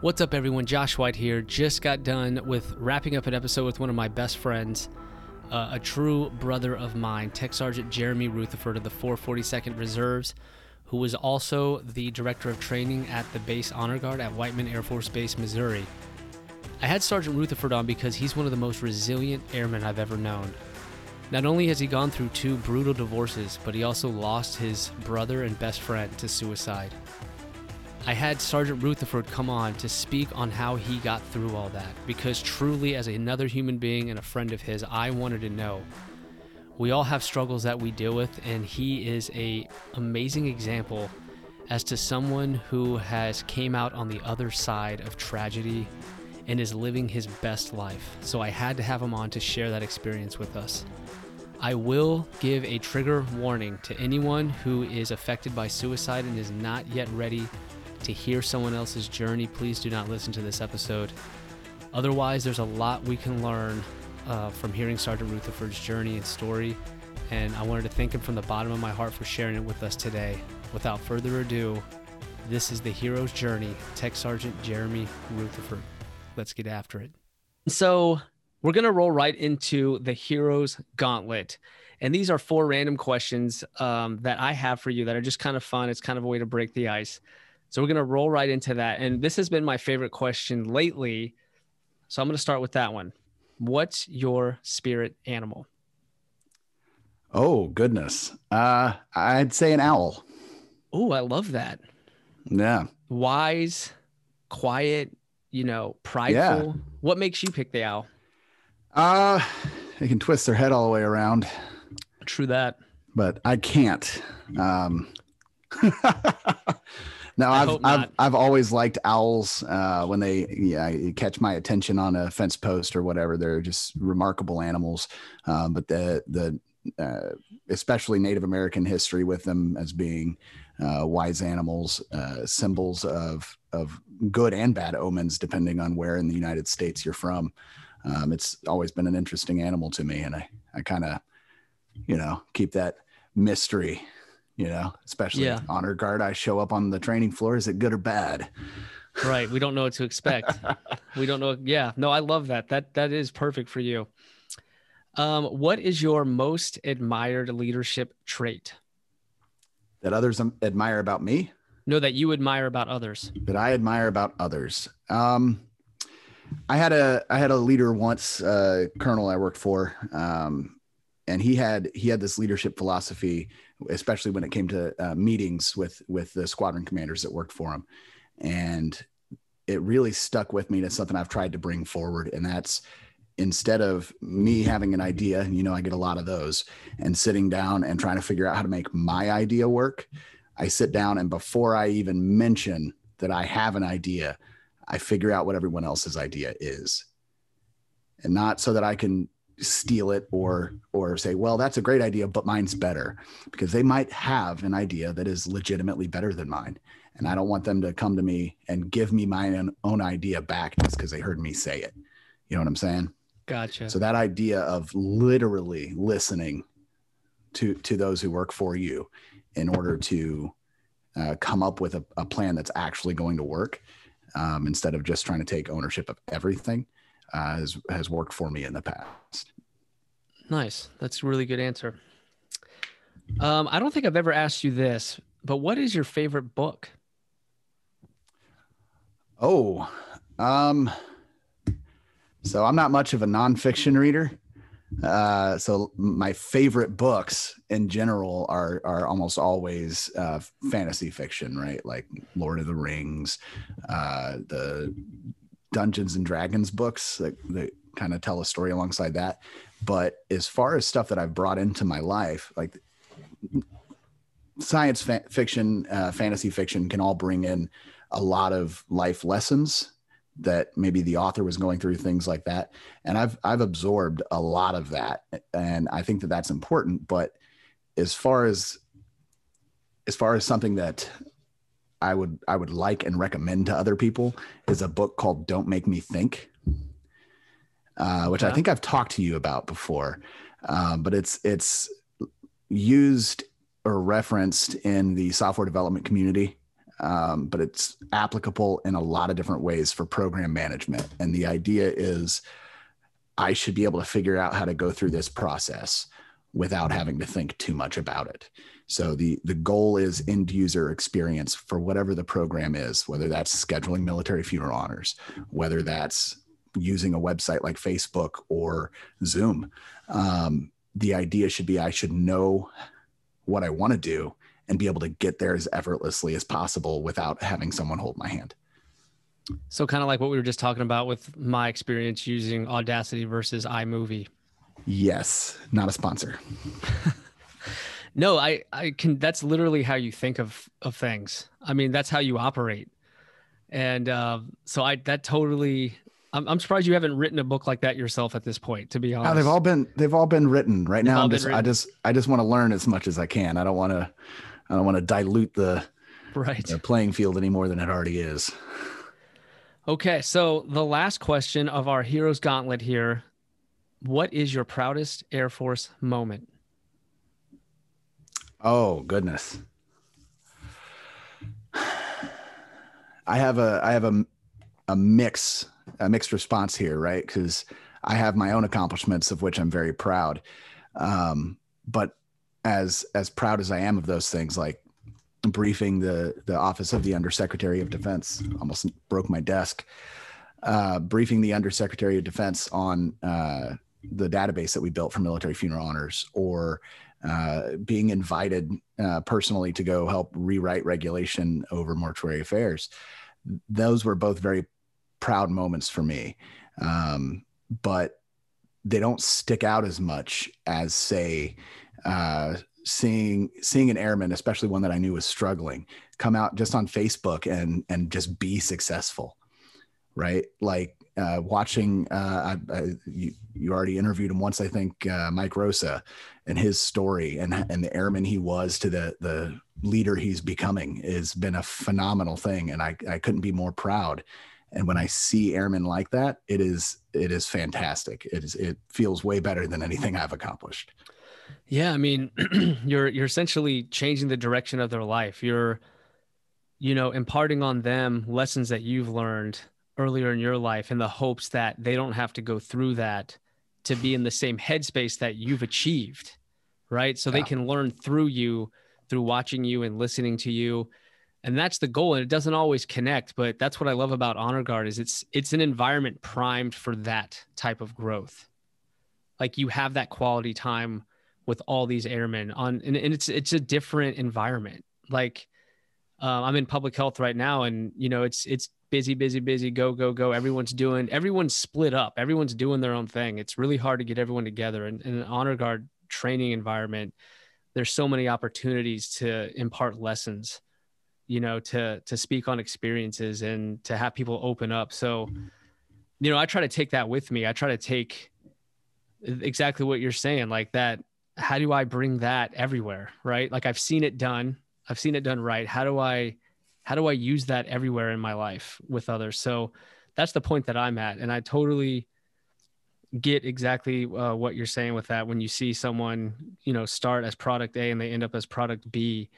What's up, everyone? Josh White here. Just got done with wrapping up an episode with one of my best friends, uh, a true brother of mine, Tech Sergeant Jeremy Rutherford of the 442nd Reserves, who was also the director of training at the Base Honor Guard at Whiteman Air Force Base, Missouri. I had Sergeant Rutherford on because he's one of the most resilient airmen I've ever known. Not only has he gone through two brutal divorces, but he also lost his brother and best friend to suicide. I had Sergeant Rutherford come on to speak on how he got through all that because truly, as another human being and a friend of his, I wanted to know. We all have struggles that we deal with, and he is a amazing example as to someone who has came out on the other side of tragedy and is living his best life. So I had to have him on to share that experience with us. I will give a trigger warning to anyone who is affected by suicide and is not yet ready to hear someone else's journey, please do not listen to this episode. Otherwise, there's a lot we can learn uh, from hearing Sergeant Rutherford's journey and story, and I wanted to thank him from the bottom of my heart for sharing it with us today. Without further ado, this is the hero's journey, Tech Sergeant Jeremy Rutherford. Let's get after it. So, we're going to roll right into the hero's gauntlet. And these are four random questions um, that I have for you that are just kind of fun. It's kind of a way to break the ice. So we're going to roll right into that. And this has been my favorite question lately. So I'm going to start with that one. What's your spirit animal? Oh, goodness. Uh, I'd say an owl. Oh, I love that. Yeah. Wise, quiet, you know, prideful. Yeah. What makes you pick the owl? Uh, they can twist their head all the way around. True that. But I can't. Um, No, I've I've, I've always liked owls uh, when they yeah catch my attention on a fence post or whatever. They're just remarkable animals. Um, but the the uh, especially Native American history with them as being uh, wise animals, uh, symbols of of good and bad omens, depending on where in the United States you're from. Um, it's always been an interesting animal to me, and I I kind of you know keep that mystery you know, especially yeah. honor guard. I show up on the training floor. Is it good or bad? Right. We don't know what to expect. we don't know. Yeah. No, I love that. That that is perfect for you. Um, what is your most admired leadership trait? That others admire about me? No, that you admire about others. That I admire about others. Um, I had a I had a leader once, uh, colonel I worked for, um, and he had he had this leadership philosophy especially when it came to uh, meetings with with the squadron commanders that worked for him and it really stuck with me to something i've tried to bring forward and that's instead of me having an idea you know i get a lot of those and sitting down and trying to figure out how to make my idea work i sit down and before i even mention that i have an idea i figure out what everyone else's idea is. And not so that i can steal it or or say well that's a great idea but mine's better. Because they might have an idea that is legitimately better than mine. And i don't want them to come to me and give me my own idea back just because they heard me say it. You know what i'm saying? Gotcha. So that idea of literally listening to to those who work for you in order to uh, come up with a, a, plan that's actually going to work um, instead of just trying to take ownership of everything uh, has has worked for me in the past. Nice. That's a really good answer. Um, I don't think I've ever asked you this, but what is your favorite book? Oh, um, so I'm not much of a nonfiction reader. Uh, so my favorite books in general are are almost always uh, fantasy fiction, right? Like Lord of the Rings, uh, the Dungeons and Dragons books that, that kind of tell a story alongside that. But as far as stuff that I've brought into my life, like science fa- fiction, uh, fantasy fiction can all bring in a lot of life lessons that maybe the author was going through things like that and i've i've absorbed a lot of that and i think that that's important but as far as as far as something that I would I would like and recommend to other people is a book called Don't Make Me Think, uh, which yeah. I think I've talked to you about before, um, but it's it's used or referenced in the software development community um, but it's applicable in a lot of different ways for program management. And the idea is I should be able to figure out how to go through this process without having to think too much about it. So the the goal is end user experience for whatever the program is, whether that's scheduling military funeral honors, whether that's using a website like Facebook or Zoom. Um, the idea should be I should know what I want to do and be able to get there as effortlessly as possible without having someone hold my hand. So kind of like what we were just talking about with my experience using Audacity versus iMovie. Yes, not a sponsor. no, I I can that's literally how you think of of things. I mean, that's how you operate. And uh, so I that totally I'm, I'm surprised you haven't written a book like that yourself at this point, to be honest. No, they've all been they've all been written. Right they've now I'm just I just I just want to learn as much as I can. I don't want to I don't want to dilute the right the playing field any more than it already is. Okay, so the last question of our heroes gauntlet here. What is your proudest Air Force moment? Oh, goodness. I have a I have a a mix a mixed response here, right? Because I have my own accomplishments of which I'm very proud. Um, but as as proud as I am of those things, like briefing the the office of the Undersecretary of Defense, almost broke my desk. Uh, briefing the Undersecretary of Defense on uh, the database that we built for military funeral honors, or uh, being invited uh, personally to go help rewrite regulation over mortuary affairs. Those were both very proud moments for me. Um, but they don't stick out as much as say uh, seeing seeing an airman, especially one that I knew was struggling, come out just on Facebook and and just be successful, right? Like uh, watching. Uh, I, I, you, you already interviewed him once, I think, uh, Mike Rosa, and his story and and the airman he was to the the leader he's becoming has been a phenomenal thing, and I I couldn't be more proud. And when i see airmen like that it is it is fantastic. It is it feels way better than anything i've accomplished. Yeah i mean you're you're essentially changing the direction of their life. You're you know imparting on them lessons that you've learned earlier in your life in the hopes that they don't have to go through that to be in the same headspace that you've achieved right? So yeah. they can learn through you through watching you and listening to you. And that's the goal and it doesn't always connect but that's what i love about honor guard is it's it's an environment primed for that type of growth. Like you have that quality time with all these airmen on and, and it's it's a different environment. Like uh, i'm in public health right now and you know it's it's busy busy busy go go go. Everyone's doing everyone's split up. Everyone's doing their own thing. It's really hard to get everyone together. And in an honor guard training environment there's so many opportunities to impart lessons you know to to speak on experiences and to have people open up. So you know i try to take that with me. I try to take exactly what you're saying like that how do i bring that everywhere right? Like i've seen it done. I've seen it done right. How do i how do i use that everywhere in my life with others? So that's the point that i'm at and i totally get exactly uh, what you're saying with that. When you see someone you know start as product a and they end up as product b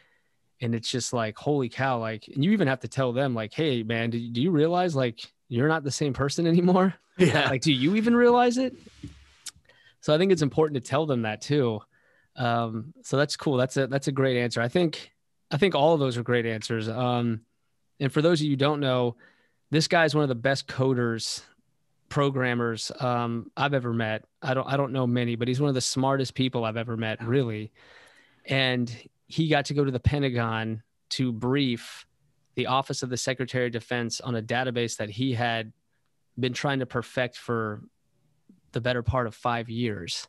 and it's just like holy cow like and you even have to tell them like hey man do, do you realize like you're not the same person anymore? Yeah. Like do you even realize it? So i think it's important to tell them that too. Um, so that's cool. That's a that's a great answer. I think i think all of those are great answers. Um, and for those of you who don't know this guy is one of the best coders programmers um, i've ever met. I don't i don't know many but he's one of the smartest people i've ever met really. And he got to go to the Pentagon to brief the Office of the Secretary of Defense on a database that he had been trying to perfect for the better part of five years.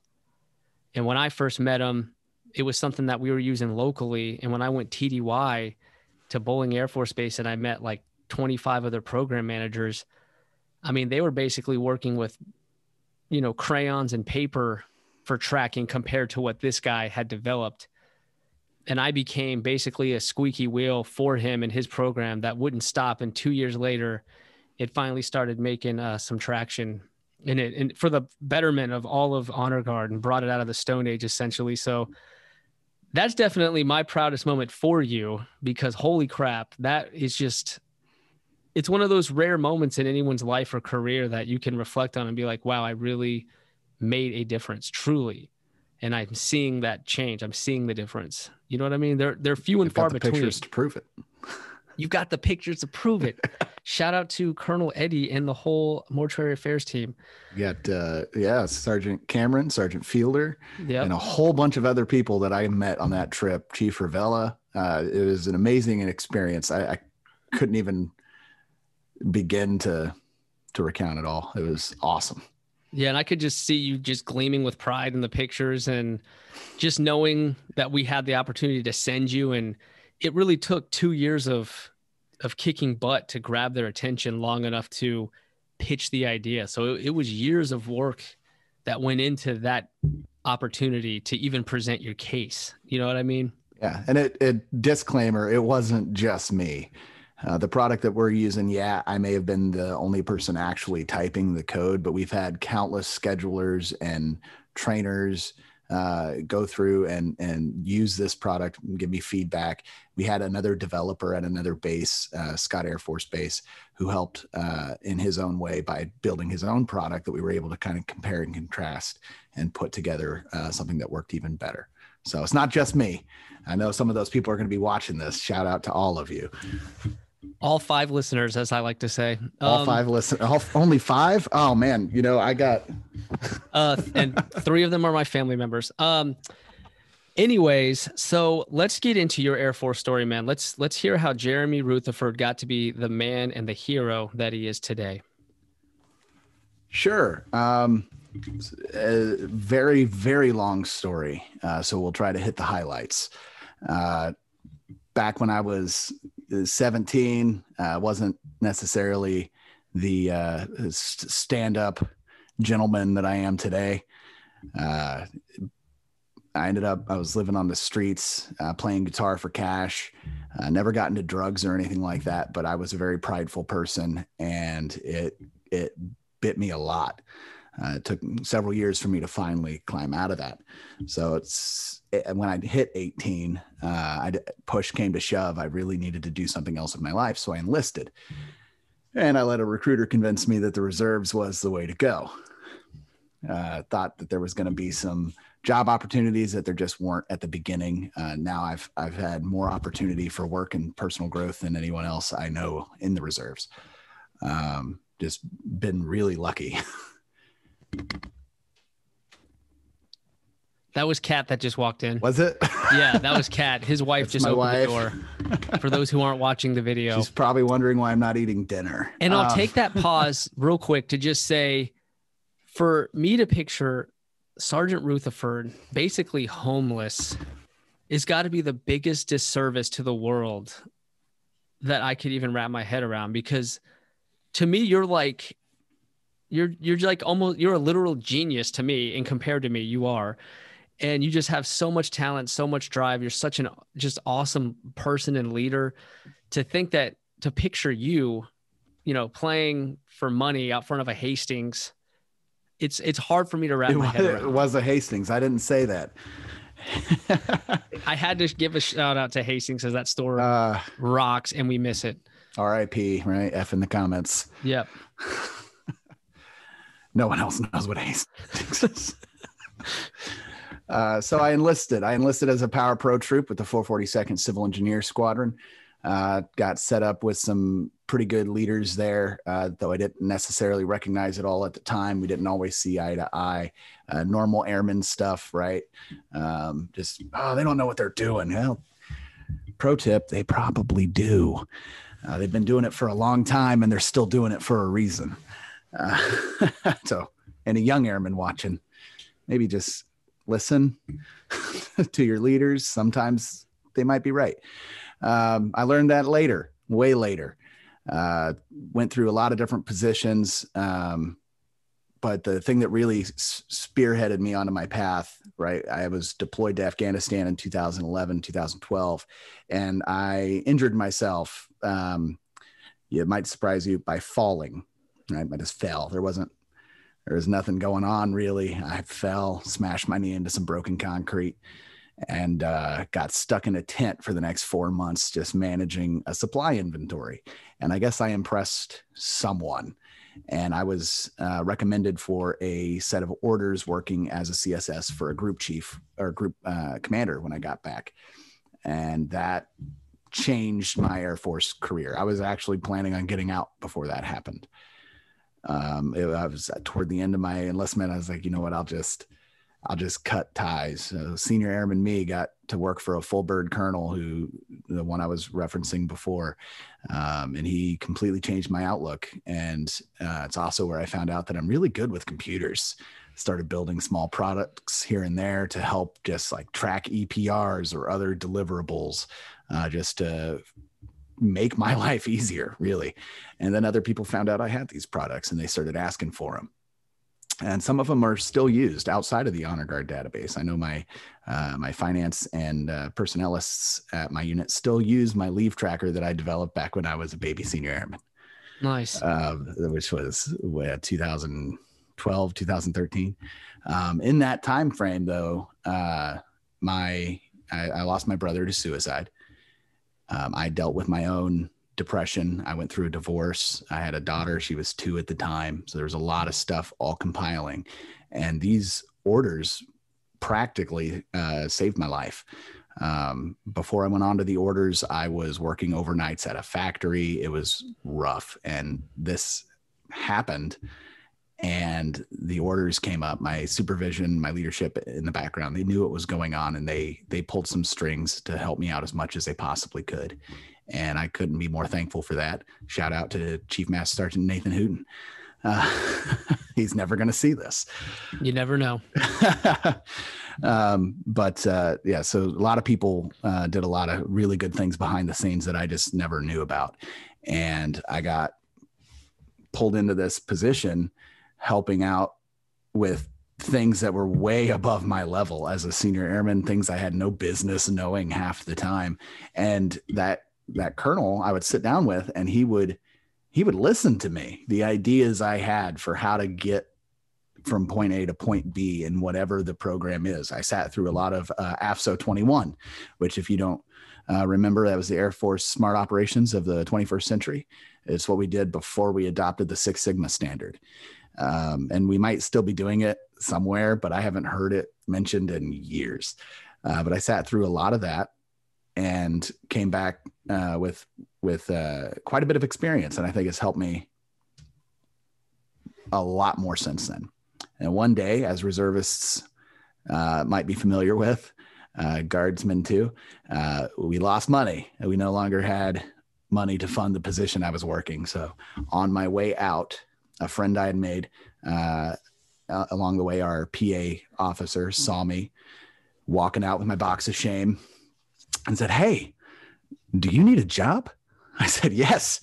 And when I first met him, it was something that we were using locally. And when I went TDY to Bolling Air Force Base and I met like 25 other program managers, I mean, they were basically working with, you know, crayons and paper for tracking compared to what this guy had developed and I became basically a squeaky wheel for him and his program that wouldn't stop. And two years later, it finally started making uh, some traction in it, and for the betterment of all of Honor Guard, and brought it out of the Stone Age essentially. So that's definitely my proudest moment for you because holy crap, that is just it's one of those rare moments in anyone's life or career that you can reflect on and be like, wow, I really made a difference truly. And I'm seeing that change. I'm seeing the difference. You know what I mean? They're they're few and You've far between. pictures to prove it. You've got the pictures to prove it. Shout out to Colonel Eddie and the whole mortuary affairs team. You got uh, yeah, Sergeant Cameron, Sergeant Fielder, Yeah. and a whole bunch of other people that I met on that trip. Chief Ravella. Uh, it was an amazing experience. I, I couldn't even begin to to recount it all. It was awesome. Yeah, and I could just see you just gleaming with pride in the pictures and just knowing that we had the opportunity to send you and it really took 2 years of of kicking butt to grab their attention long enough to pitch the idea. So it, it was years of work that went into that opportunity to even present your case. You know what I mean? Yeah, and it, it disclaimer: it wasn't just me. Uh, the product that we're using, yeah, I may have been the only person actually typing the code, but we've had countless schedulers and trainers uh, go through and and use this product and give me feedback. We had another developer at another base, uh, Scott Air Force Base, who helped uh, in his own way by building his own product that we were able to kind of compare and contrast and put together uh, something that worked even better. So it's not just me. I know some of those people are going to be watching this. Shout out to all of you. All five listeners as I like to say. All Um, five listen. All, only five? Oh man, you know I got. uh, and three of them are my family members. Um, anyways, so let's get into your Air Force story, man. Let's let's hear how Jeremy Rutherford got to be the man and the hero that he is today. Sure. Um, a very very long story. Uh, so we'll try to hit the highlights. Uh, back when I was 17, uh, wasn't necessarily the uh, stand up gentleman that I am today. Uh, I ended up, I was living on the streets, uh, playing guitar for cash. Uh, never got into drugs or anything like that, but I was a very prideful person and it, it bit me a lot. Uh, it took several years for me to finally climb out of that. So it's it, when I hit 18, uh, I push came to shove. I really needed to do something else with my life. So I enlisted and I let a recruiter convince me that the reserves was the way to go. Uh, thought that there was going to be some job opportunities that there just weren't at the beginning. Uh, now I've I've had more opportunity for work and personal growth than anyone else I know in the reserves. Um, just been really lucky. That was Kat that just walked in. Was it? Yeah, that was Kat. His wife That's just opened wife. the door. For those who aren't watching the video, She's probably wondering why I'm not eating dinner. And I'll Um, take that pause real quick to just say for me to picture Sergeant Rutherford basically homeless is got to be the biggest disservice to the world that I could even wrap my head around because to me you're like you're you're like almost you're a literal genius to me and compared to me you are and you just have so much talent so much drive you're such an just awesome person and leader to think that to picture you you know playing for money out front of a hastings it's it's hard for me to wrap It my was, head it around was a Hastings. I didn't say that. i had to give a shout out to hastings as that store uh, rocks and we miss it R.I.P. Right? F in the comments. yep No one else knows what Hastings is. uh, so I enlisted. I enlisted as a Power Pro troop with the 442nd Civil Engineer Squadron. Uh, got set up with some pretty good leaders there, uh, though I didn't necessarily recognize it all at the time. We didn't always see eye to eye. Uh, normal airman stuff, right? Um, just oh, they don't know what they're doing. Well, pro tip: they probably do. Uh, they've been doing it for a long time, and they're still doing it for a reason. Uh, so, any young airmen watching, maybe just listen to your leaders. Sometimes they might be right. Um, I learned that later, way later. Uh, went through a lot of different positions. Um, but the thing that really spearheaded me onto my path, right? I was deployed to Afghanistan in 2011, 2012, and I injured myself. Um, it might surprise you by falling, right? I just fell. There wasn't, there was nothing going on really. I fell, smashed my knee into some broken concrete, and uh, got stuck in a tent for the next four months just managing a supply inventory. And I guess I impressed someone. And I was uh, recommended for a set of orders working as a CSS for a group chief or group uh, commander when I got back. And that changed my Air Force career. I was actually planning on getting out before that happened. Um, it, I was toward the end of my enlistment. I was like, you know what? I'll just I'll just cut ties. So senior airman me got to work for a full bird colonel who the one I was referencing before. Um, and he completely changed my outlook. And uh, it's also where I found out that I'm really good with computers. Started building small products here and there to help just like track EPRs or other deliverables, uh, just to make my life easier, really. And then other people found out I had these products and they started asking for them and some of them are still used outside of the honor guard database. I know my uh, my finance and uh, personnelists at my unit still use my leave tracker that i developed back when i was a baby senior airman. Nice. Uh, which was what, 2012 2013 um, in that time frame though uh, my I, I, lost my brother to suicide um, i dealt with my own depression. I went through a divorce. I had a daughter. She was two at the time. So there was a lot of stuff all compiling. And these orders practically uh, saved my life. Um, before I went on to the orders, I was working overnights at a factory. It was rough. And this happened. And the orders came up. My supervision, my leadership in the background, they knew what was going on and they they pulled some strings to help me out as much as they possibly could and I couldn't be more thankful for that. Shout out to Chief Master Sergeant Nathan Hooten. Uh, he's never going to see this. You never know. um, but uh, yeah, so a lot of people uh, did a lot of really good things behind the scenes that I just never knew about, and I got pulled into this position, helping out with things that were way above my level as a senior airman, things I had no business knowing half the time, and that that colonel I would sit down with and he would he would listen to me the ideas I had for how to get from point A to point B in whatever the program is. I sat through a lot of uh, AFSO 21, which if you don't uh, remember, that was the Air Force Smart Operations of the 21st century. It's what we did before we adopted the Six Sigma standard. Um, and we might still be doing it somewhere, but I haven't heard it mentioned in years. Uh, but I sat through a lot of that and came back uh, with with uh, quite a bit of experience, and I think it's helped me a lot more since then. And one day, as reservists uh, might be familiar with, uh, guardsmen too, uh, we lost money. We no longer had money to fund the position I was working. So, on my way out, a friend I had made uh, along the way, our PA officer saw me walking out with my box of shame and said, Hey, do you need a job? I said, Yes.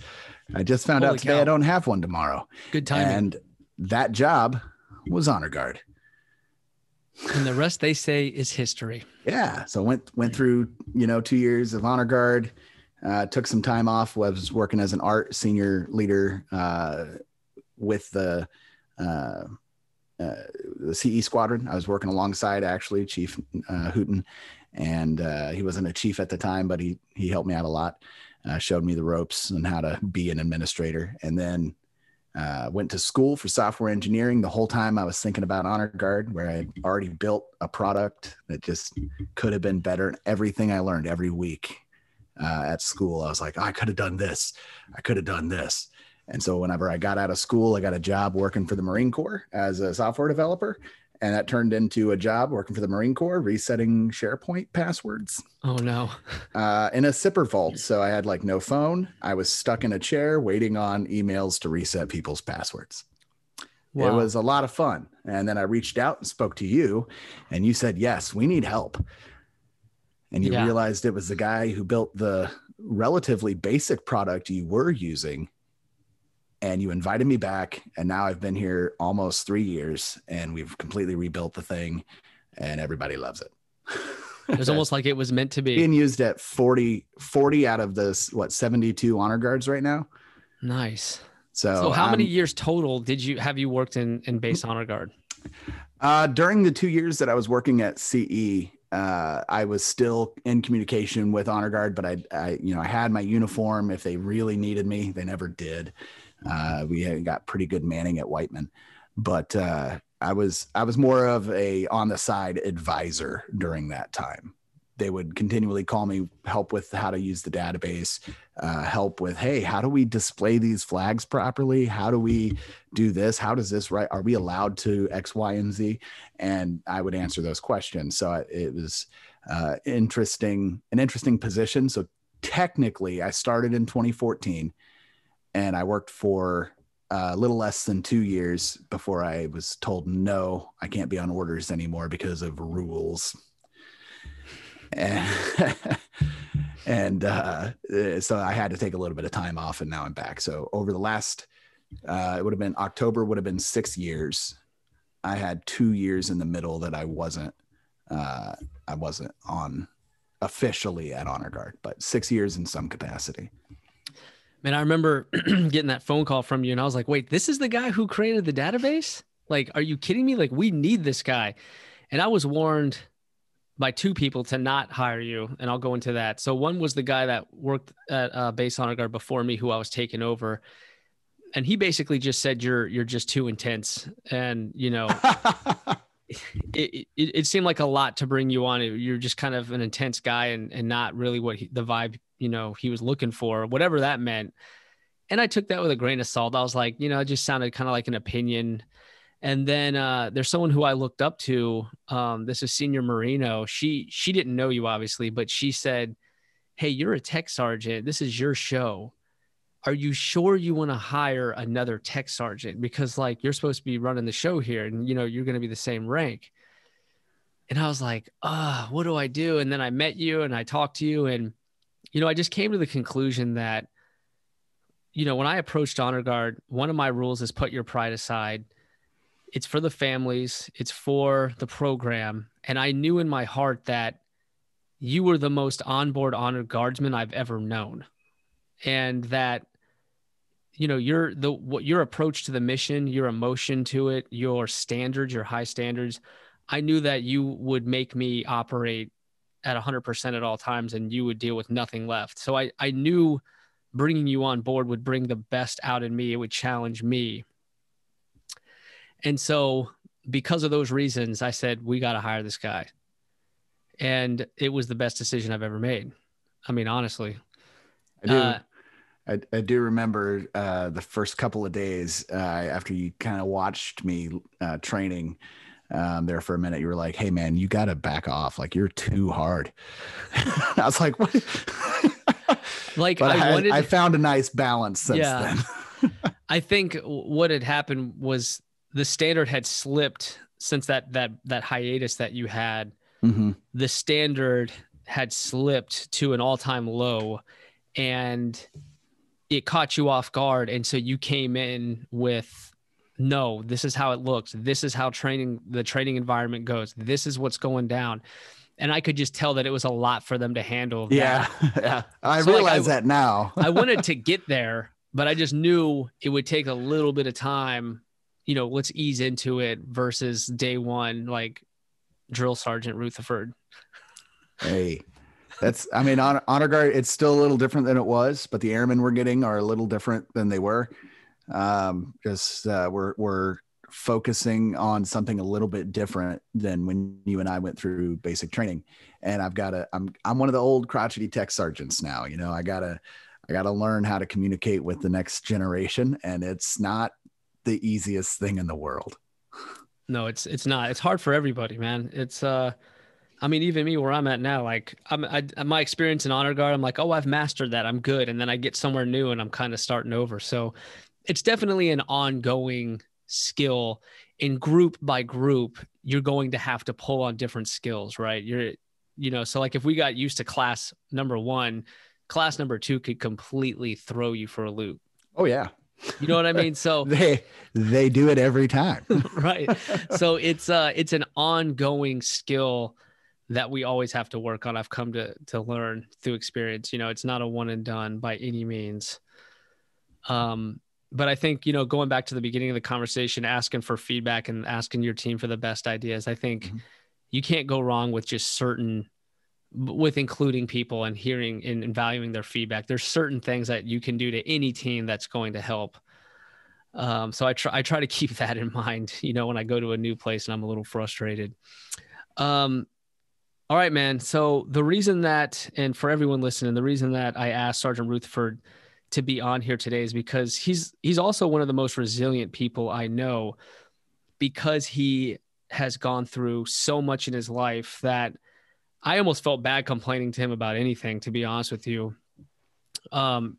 I just found Holy out today cow. I don't have one tomorrow. Good timing. And that job was honor guard. And the rest they say is history. Yeah. So went went through, you know, two years of honor guard, uh, took some time off, was working as an art senior leader uh, with the uh, uh the CE squadron. I was working alongside actually Chief uh, Hooten and uh, he wasn't a chief at the time, but he he helped me out a lot, uh, showed me the ropes and how to be an administrator, and then uh, went to school for software engineering. The whole time I was thinking about Honor Guard, where I already built a product that just could have been better. And everything I learned every week uh, at school, I was like, oh, I could have done this, I could have done this. And so whenever I got out of school, I got a job working for the Marine Corps as a software developer and that turned into a job working for the Marine Corps, resetting SharePoint passwords. Oh no! Uh, in a SIPR vault, so I had like no phone. I was stuck in a chair waiting on emails to reset people's passwords. Wow. It was a lot of fun, and then I reached out and spoke to you, and you said yes, we need help. And you yeah. realized it was the guy who built the relatively basic product you were using and you invited me back and now i've been here almost three years and we've completely rebuilt the thing and everybody loves it. It was almost like it was meant to be. Being used at 40 40 out of this what 72 honor guards right now? Nice. So, so how um, many years total did you have you worked in in base honor guard? Uh, during the two years that i was working at ce uh, I was still in communication with honor guard, but I, I, you know, I had my uniform. If they really needed me, they never did. Uh, we got pretty good manning at Whiteman, but uh, I was I was more of a on the side advisor during that time. They would continually call me help with how to use the database uh, help with hey how do we display these flags properly? How do we do this? How does this right are we allowed to x y and z? And i would answer those questions. So it was uh, interesting an interesting position. So technically i started in 2014 and i worked for uh, a little less than two years before i was told no i can't be on orders anymore because of rules and, and uh, so I had to take a little bit of time off, and now I'm back. So over the last, uh, it would have been October would have been six years. I had two years in the middle that I wasn't, uh, I wasn't on officially at Honor Guard, but six years in some capacity. Man, I remember getting that phone call from you, and I was like, "Wait, this is the guy who created the database? Like, are you kidding me? Like, we need this guy." And I was warned by two people to not hire you, and I'll go into that. So one was the guy that worked at uh, Base Honor Guard before me, who I was taking over, and he basically just said you're you're just too intense, and you know. it, it, it seemed like a lot to bring you on. You're just kind of an intense guy and, and not really what he, the vibe, you know, he was looking for, whatever that meant. And I took that with a grain of salt. I was like, you know, it just sounded kind of like an opinion. And then uh, there's someone who I looked up to. Um, this is Senior Marino. She she didn't know you obviously, but she said, "Hey, you're a tech sergeant. This is your show. Are you sure you want to hire another tech sergeant? Because like you're supposed to be running the show here, and you know you're going to be the same rank." And I was like, "Ah, what do I do?" And then I met you and I talked to you, and you know I just came to the conclusion that, you know, when I approached Honor Guard, one of my rules is put your pride aside it's for the families, it's for the program. And I knew in my heart that you were the most onboard Honor guardsman I've ever known. And that, you know, your the what your approach to the mission, your emotion to it, your standards, your high standards, I knew that you would make me operate at 100% at all times and you would deal with nothing left. So I, I knew bringing you on board would bring the best out in me. It would challenge me. And so, because of those reasons, I said, we got to hire this guy. And it was the best decision I've ever made. I mean, honestly. I do. Uh, I, I, do remember uh, the first couple of days uh, after you kind of watched me uh, training um, there for a minute. You were like, "Hey, man, you got to back off. Like you're too hard." I was like, "What?" like I, I, wanted, I, found a nice balance since yeah. then. I think what had happened was the standard had slipped since that that that hiatus that you had. Mm-hmm. The standard had slipped to an all-time low and it caught you off guard and so you came in with no this is how it looks. This is how training the training environment goes. This is what's going down. And i could just tell that it was a lot for them to handle yeah yeah. I so realize like I, that now. I wanted to get there but i just knew it would take a little bit of time. You know, let's ease into it versus day one, like drill sergeant Rutherford. Hey, that's, I mean, honor, honor guard, it's still a little different than it was, but the airmen we're getting are a little different than they were. Um, just, uh, we're, we're focusing on something a little bit different than when you and I went through basic training. And I've got to, I'm, I'm one of the old crotchety tech sergeants now, you know, I gotta, I got to learn how to communicate with the next generation. And it's not the easiest thing in the world. No, it's it's not. It's hard for everybody, man. It's uh I mean, even me where I'm at now, like I'm, I, my experience in honor guard, I'm like, oh, I've mastered that. I'm good. And then I get somewhere new and I'm kind of starting over. So it's definitely an ongoing skill in group by group. You're going to have to pull on different skills, right? You're, you know, so like if we got used to class number one, class number two could completely throw you for a loop. Oh yeah. You know what I mean? So they they do it every time. right. So it's uh it's an ongoing skill that we always have to work on. I've come to to learn through experience. You know, it's not a one and done by any means. Um but I think, you know, going back to the beginning of the conversation, asking for feedback and asking your team for the best ideas, I think mm-hmm. you can't go wrong with just certain with including people and hearing and, and valuing their feedback. There's certain things that you can do to any team that's going to help. Um, so I try I try to keep that in mind, you know, when I go to a new place and I'm a little frustrated. Um, all right, man. So the reason that, and for everyone listening, the reason that I asked Sergeant Rutherford to be on here today is because he's he's also one of the most resilient people I know because he has gone through so much in his life that I almost felt bad complaining to him about anything, to be honest with you. Um,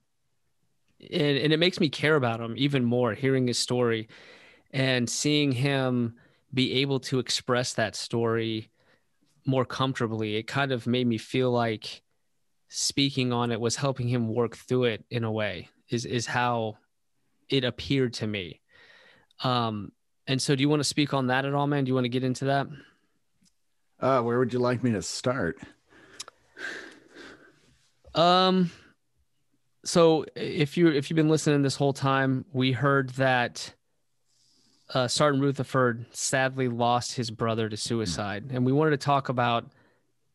and, and it makes me care about him even more, hearing his story and seeing him be able to express that story more comfortably. It kind of made me feel like speaking on it was helping him work through it in a way, is, is how it appeared to me. Um, and so, do you want to speak on that at all, man? Do you want to get into that? Uh, where would you like me to start? Um, so if you if you've been listening this whole time, we heard that uh, Sergeant Rutherford sadly lost his brother to suicide, and we wanted to talk about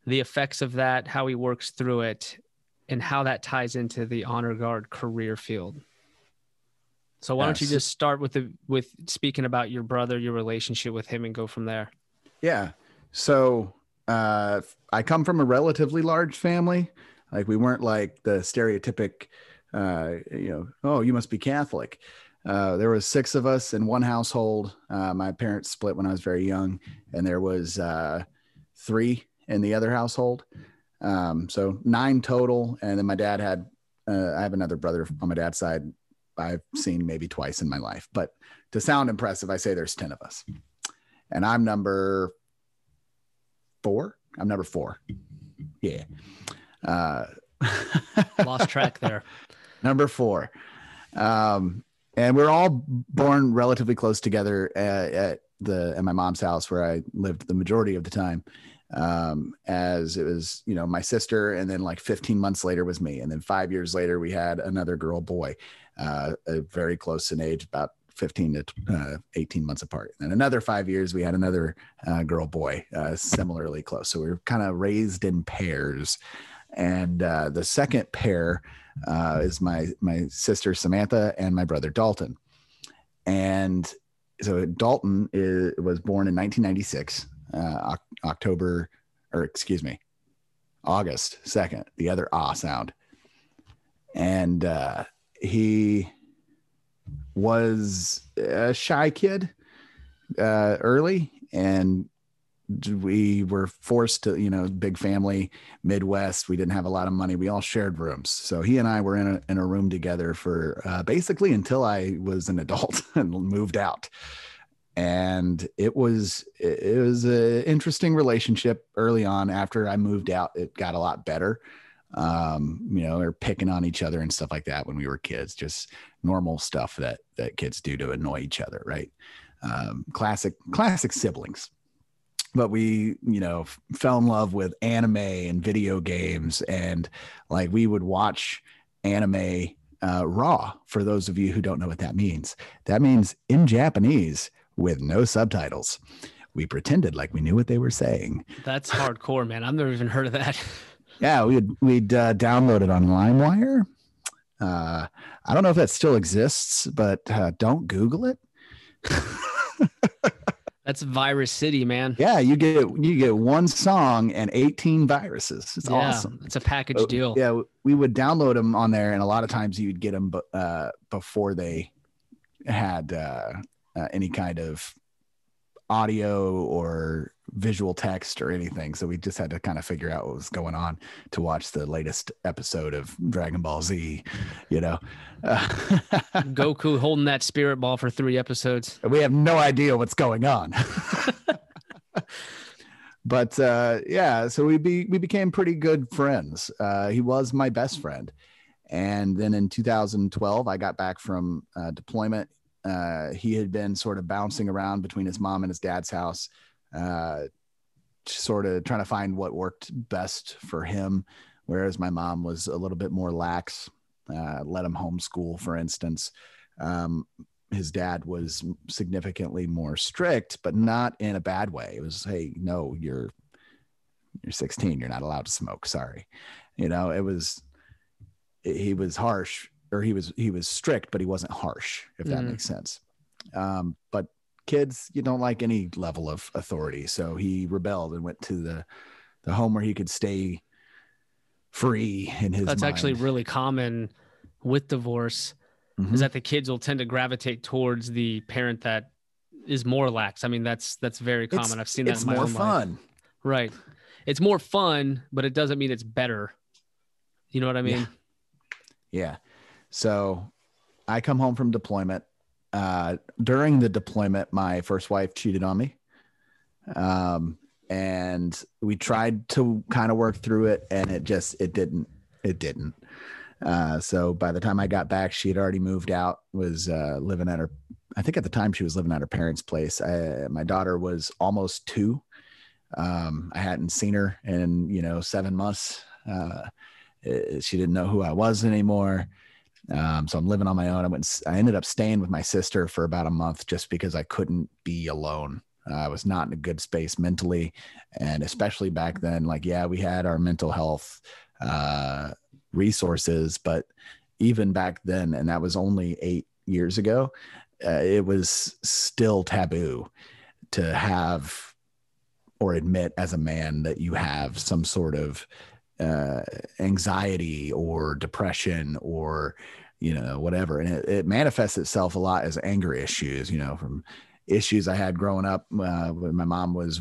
the effects of that, how he works through it, and how that ties into the honor guard career field. So why yes. don't you just start with the with speaking about your brother, your relationship with him, and go from there? Yeah. So uh, I come from a relatively large family. Like we weren't like the stereotypic, uh, you know, oh, you must be Catholic. Uh, there was six of us in one household. Uh, my parents split when I was very young, and there was uh, three in the other household. Um, so nine total. And then my dad had, uh, I have another brother on my dad's side I've seen maybe twice in my life. But to sound impressive, I say there's 10 of us. And I'm number four. I'm number four. Yeah. Uh, Lost track there. number four. Um, and we're all born relatively close together at, at, the at my mom's house where I lived the majority of the time. Um, as it was, you know, my sister, and then like 15 months later was me, and then five years later we had another girl boy, uh, very close in age, about 15 to uh, 18 months apart. And another five years, we had another uh, girl boy, uh, similarly close. So we were kind of raised in pairs. And uh, the second pair uh, is my my sister Samantha and my brother Dalton. And so Dalton is, was born in 1996, uh, October, or excuse me, August 2nd, the other ah sound. And he was a shy kid uh, early and we were forced to you know big family midwest we didn't have a lot of money we all shared rooms so he and i were in a, in a room together for uh, basically until i was an adult and moved out and it was it was an interesting relationship early on after i moved out it got a lot better um, you know, or picking on each other and stuff like that when we were kids, just normal stuff that that kids do to annoy each other, right? Um, classic classic siblings. But we, you know, f- fell in love with anime and video games, and like we would watch anime uh, raw. For those of you who don't know what that means, that means in Japanese with no subtitles. We pretended like we knew what they were saying. That's hardcore, man. I've never even heard of that. Yeah, we'd we'd uh, download it on LimeWire. Uh, I don't know if that still exists, but uh, don't Google it. That's Virus City, man. Yeah, you get you get one song and 18 viruses. It's yeah, awesome. It's a package deal. Yeah, we would download them on there, and a lot of times you'd get them uh, before they had uh, uh, any kind of audio or visual text or anything. So we just had to kind of figure out what was going on to watch the latest episode of Dragon Ball Z, you know. Uh, Goku holding that spirit ball for three episodes. We have no idea what's going on. but uh, yeah, so we be we became pretty good friends. Uh, he was my best friend. And then in 2012, I got back from uh, deployment. Uh, he had been sort of bouncing around between his mom and his dad's house uh, sort of trying to find what worked best for him. Whereas my mom was a little bit more lax, uh, let him homeschool, for instance. Um, his dad was significantly more strict, but not in a bad way. It was, hey, no, you're you're 16, you're not allowed to smoke. Sorry. You know, it was he was harsh or he was he was strict, but he wasn't harsh, if that mm. makes sense. Um, but kids, you don't like any level of authority. So he rebelled and went to the the home where he could stay free in his That's mind. actually really common with divorce mm-hmm. is that the kids will tend to gravitate towards the parent that is more lax. I mean, that's that's very common. It's, I've seen that. It's in my more fun, life. right? It's more fun, but it doesn't mean it's better. You know what I mean? Yeah. yeah. So, I come home from deployment. Uh, during the deployment, my first wife cheated on me. Um, and we tried to kind of work through it, and it just it didn't it didn't. Uh, so by the time I got back, she had already moved out, was uh, living at her, I think at the time she was living at her parents' place. I, my daughter was almost two. Um, I hadn't seen her in, you know, seven months. Uh, she didn't know who I was anymore. Um, so I'm living on my own. I went, I ended up staying with my sister for about a month just because I couldn't be alone. I was not in a good space mentally. And especially back then, like, yeah, we had our mental health, uh, resources. But even back then, and that was only eight years ago, uh, it was still taboo to have or admit as a man that you have some sort of uh, anxiety or depression or you know whatever and it, it, manifests itself a lot as anger issues you know from issues i had growing up uh, when my mom was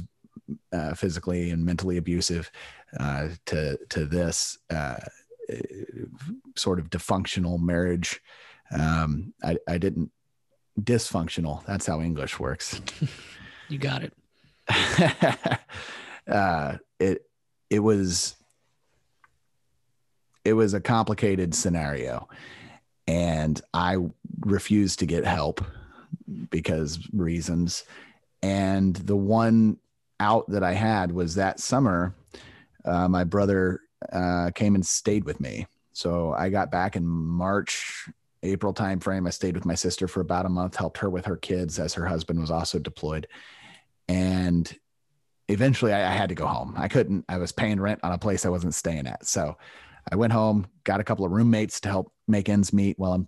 uh, physically and mentally abusive uh, to to this uh, sort of dysfunctional marriage. Um, I, I didn't dysfunctional. That's how English works. you got it. uh, it it was it was a complicated scenario, and I refused to get help because reasons. And the one out that I had was that summer. Uh, my brother uh, came and stayed with me. So I got back in March, April timeframe. I stayed with my sister for about a month, helped her with her kids as her husband was also deployed. And eventually I, I had to go home. I couldn't, I was paying rent on a place I wasn't staying at. So I went home, got a couple of roommates to help make ends meet while I'm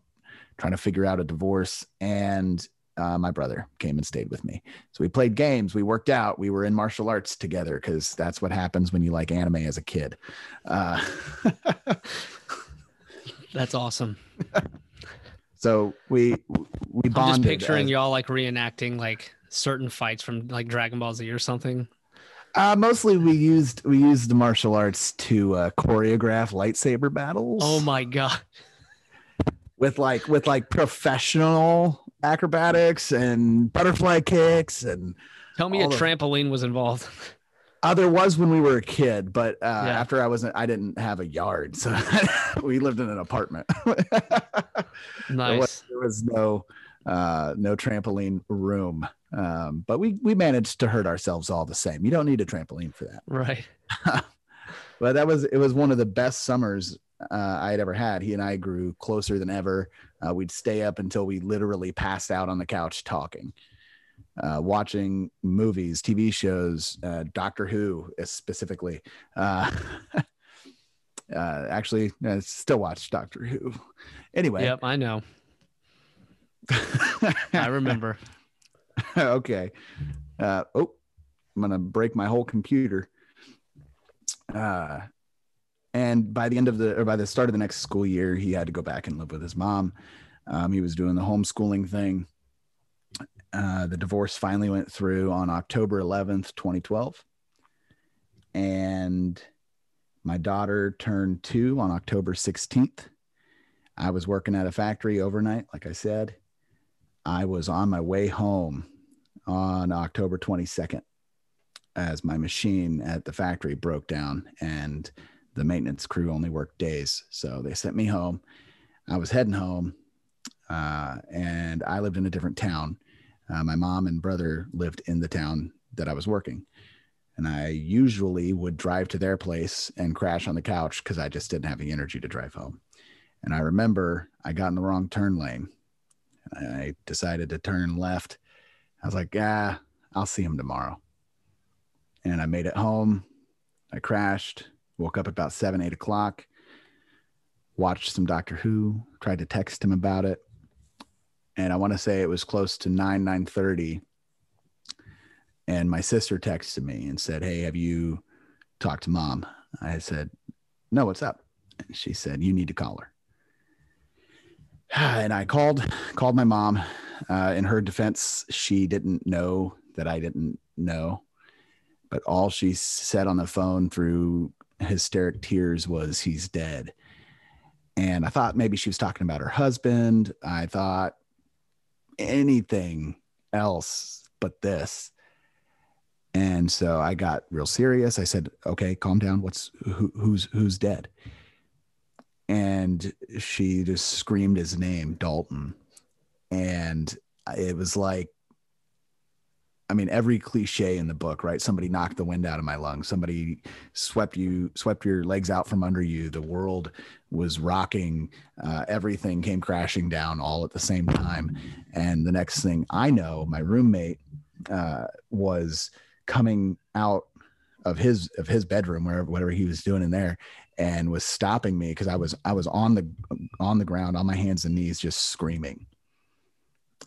trying to figure out a divorce. And uh, my brother came and stayed with me. So we played games, we worked out, we were in martial arts together because that's what happens when you like anime as a kid. Uh, that's awesome. so we we bonded. I'm just picturing as, y'all like reenacting like certain fights from like Dragon Ball Z or something. Uh, mostly we used we used the martial arts to uh, choreograph lightsaber battles. Oh my god! With like with like professional acrobatics and butterfly kicks and tell me a the, trampoline was involved uh, there was when we were a kid but uh, yeah. after i wasn't i didn't have a yard so we lived in an apartment nice there was, there was no uh, no trampoline room um, but we we managed to hurt ourselves all the same you don't need a trampoline for that right but that was it was one of the best summers uh, I had ever had. He and I grew closer than ever. Uh, we'd stay up until we literally passed out on the couch talking, uh, watching movies, TV shows, uh, Doctor Who specifically. Uh, uh, actually, I still watch Doctor Who. Anyway. Yep, I know. I remember. okay. oh, I'm gonna break my whole computer. Uh, and by the end of the or by the start of the next school year, he had to go back and live with his mom. Um, he was doing the homeschooling thing. Uh, the divorce finally went through on October 11th, 2012. And my daughter turned two on October 16th. I was working at a factory overnight, like I said. I was on my way home on October 22nd as my machine at the factory broke down and the maintenance crew only worked days. So they sent me home. I was heading home uh, and I lived in a different town. Uh, my mom and brother lived in the town that I was working. And I usually would drive to their place and crash on the couch because I just didn't have the energy to drive home. And I remember I got in the wrong turn lane I decided to turn left. I was like, yeah, I'll see him tomorrow. And I made it home. I crashed, woke up about seven, eight o'clock, watched some Doctor Who, tried to text him about it. And I want to say it was close to nine, nine thirty. And my sister texted me and said, Hey, have you talked to mom? I said, No, what's up? And she said, You need to call her. And I called, called my mom. Uh, in her defense, she didn't know that I didn't know. But all she said on the phone through hysteric tears was, He's dead. And I thought maybe she was talking about her husband. I thought anything else but this. And so I got real serious. I said, "Okay, calm down. What's who, who's who's dead?" And she just screamed his name, Dalton. And it was like I mean, every cliche in the book, right? Somebody knocked the wind out of my lungs. Somebody swept you, swept your legs out from under you. The world was rocking. Uh, everything came crashing down all at the same time. And the next thing I know, my roommate uh, was coming out of his of his bedroom, wherever whatever he was doing in there, and was stopping me because I was I was on the on the ground on my hands and knees, just screaming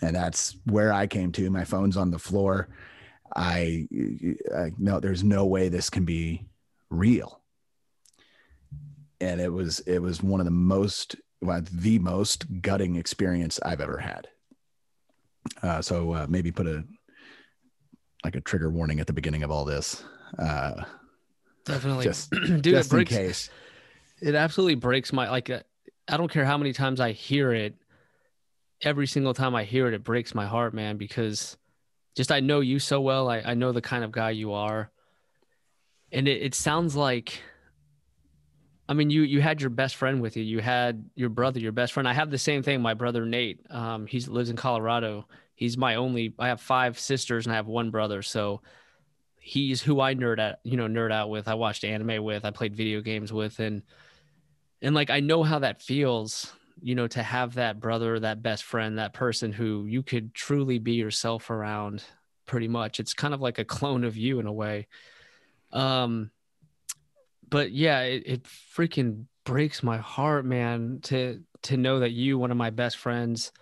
and that's where I came to. My phone's on the floor. I, I no, there's no way this can be real. And it was it was one of the most well, the most gutting experience I've ever had. Uh, so uh, maybe put a like a trigger warning at the beginning of all this. Uh, Definitely, just, dude. just it breaks, in case. It absolutely breaks my like. Uh, I don't care how many times I hear it every single time I hear it, it breaks my heart, man, because just I know you so well. I, I know the kind of guy you are. And it, it sounds like I mean, you you had your best friend with you. You had your brother, your best friend. I have the same thing. My brother Nate, um, he lives in Colorado. He's my only. I have five sisters and I have one brother. So he's who I nerd at, you know, nerd out with. I watched anime with. I played video games with, and and like I know how that feels you know, to have that brother, that best friend, that person who you could truly be yourself around pretty much. It's kind of like a clone of you in a way. Um, but yeah, it, it freaking breaks my heart, man, to, to know that you, one of my best friends,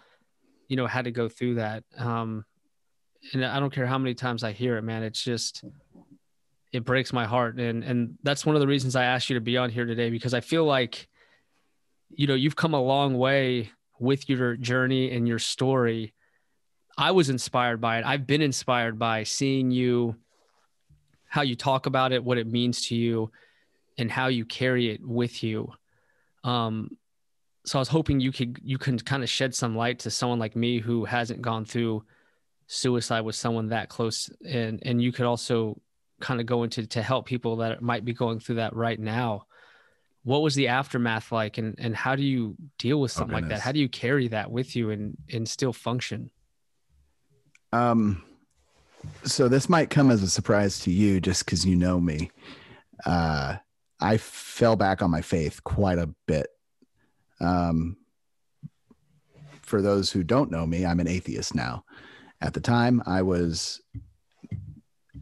you know, had to go through that. Um, and I don't care how many times I hear it, man. It's just, it breaks my heart. And, and that's one of the reasons I asked you to be on here today, because I feel like, you know, you've come a long way with your journey and your story. I was inspired by it. I've been inspired by seeing you, how you talk about it, what it means to you, and how you carry it with you. Um, so I was hoping you could you can kind of shed some light to someone like me who hasn't gone through suicide with someone that close, and and you could also kind of go into to help people that might be going through that right now. What was the aftermath like and and how do you deal with oh, something oh, like that? how do you carry that with you and and still function? Um so this might come as a surprise to you just because you know me. Uh i fell back on my faith quite a bit. Um for those who don't know me i'm an atheist now at the time i was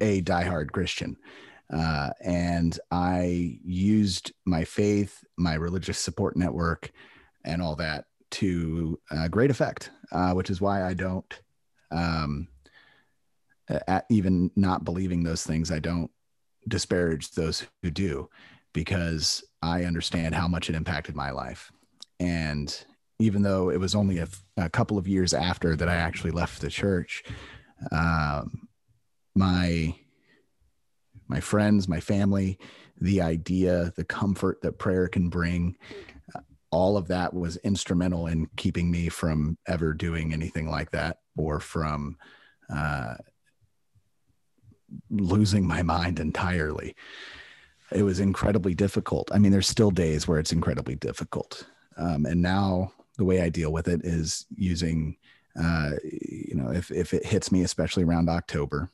a diehard christian uh, and I used my faith, my religious support network, and all that to uh, great effect, uh, which is why I don't, um, even not believing those things, I don't disparage those who do because I understand how much it impacted my life. And even though it was only a, a couple of years after that I actually left the church, um, my my friends, my family, the idea, the comfort that prayer can bring. Uh, all of that was instrumental in keeping me from ever doing anything like that or from uh, losing my mind entirely. It was incredibly difficult. I mean, there's still days where it's incredibly difficult. Um, and now the way I deal with it is using, uh, you know, if, if it hits me, especially around October,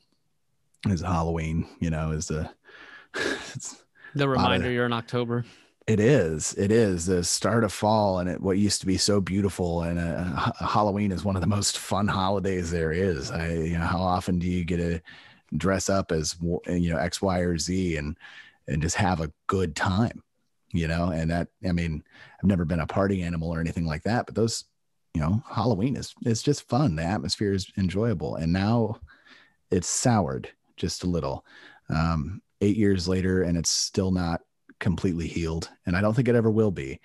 is Halloween, you know, is the the reminder of, you're in October. It is. It is the start of fall, and it, what used to be so beautiful. And uh, Halloween is one of the most fun holidays there is. I, you know, how often do you get to dress up as you know X, Y, or Z, and and just have a good time? You know, and that I mean, I've never been a party animal or anything like that, but those, you know, Halloween is it's just fun. The atmosphere is enjoyable, and now it's soured just a little. Um, eight years later, and it's still not completely healed, and I don't think it ever will be.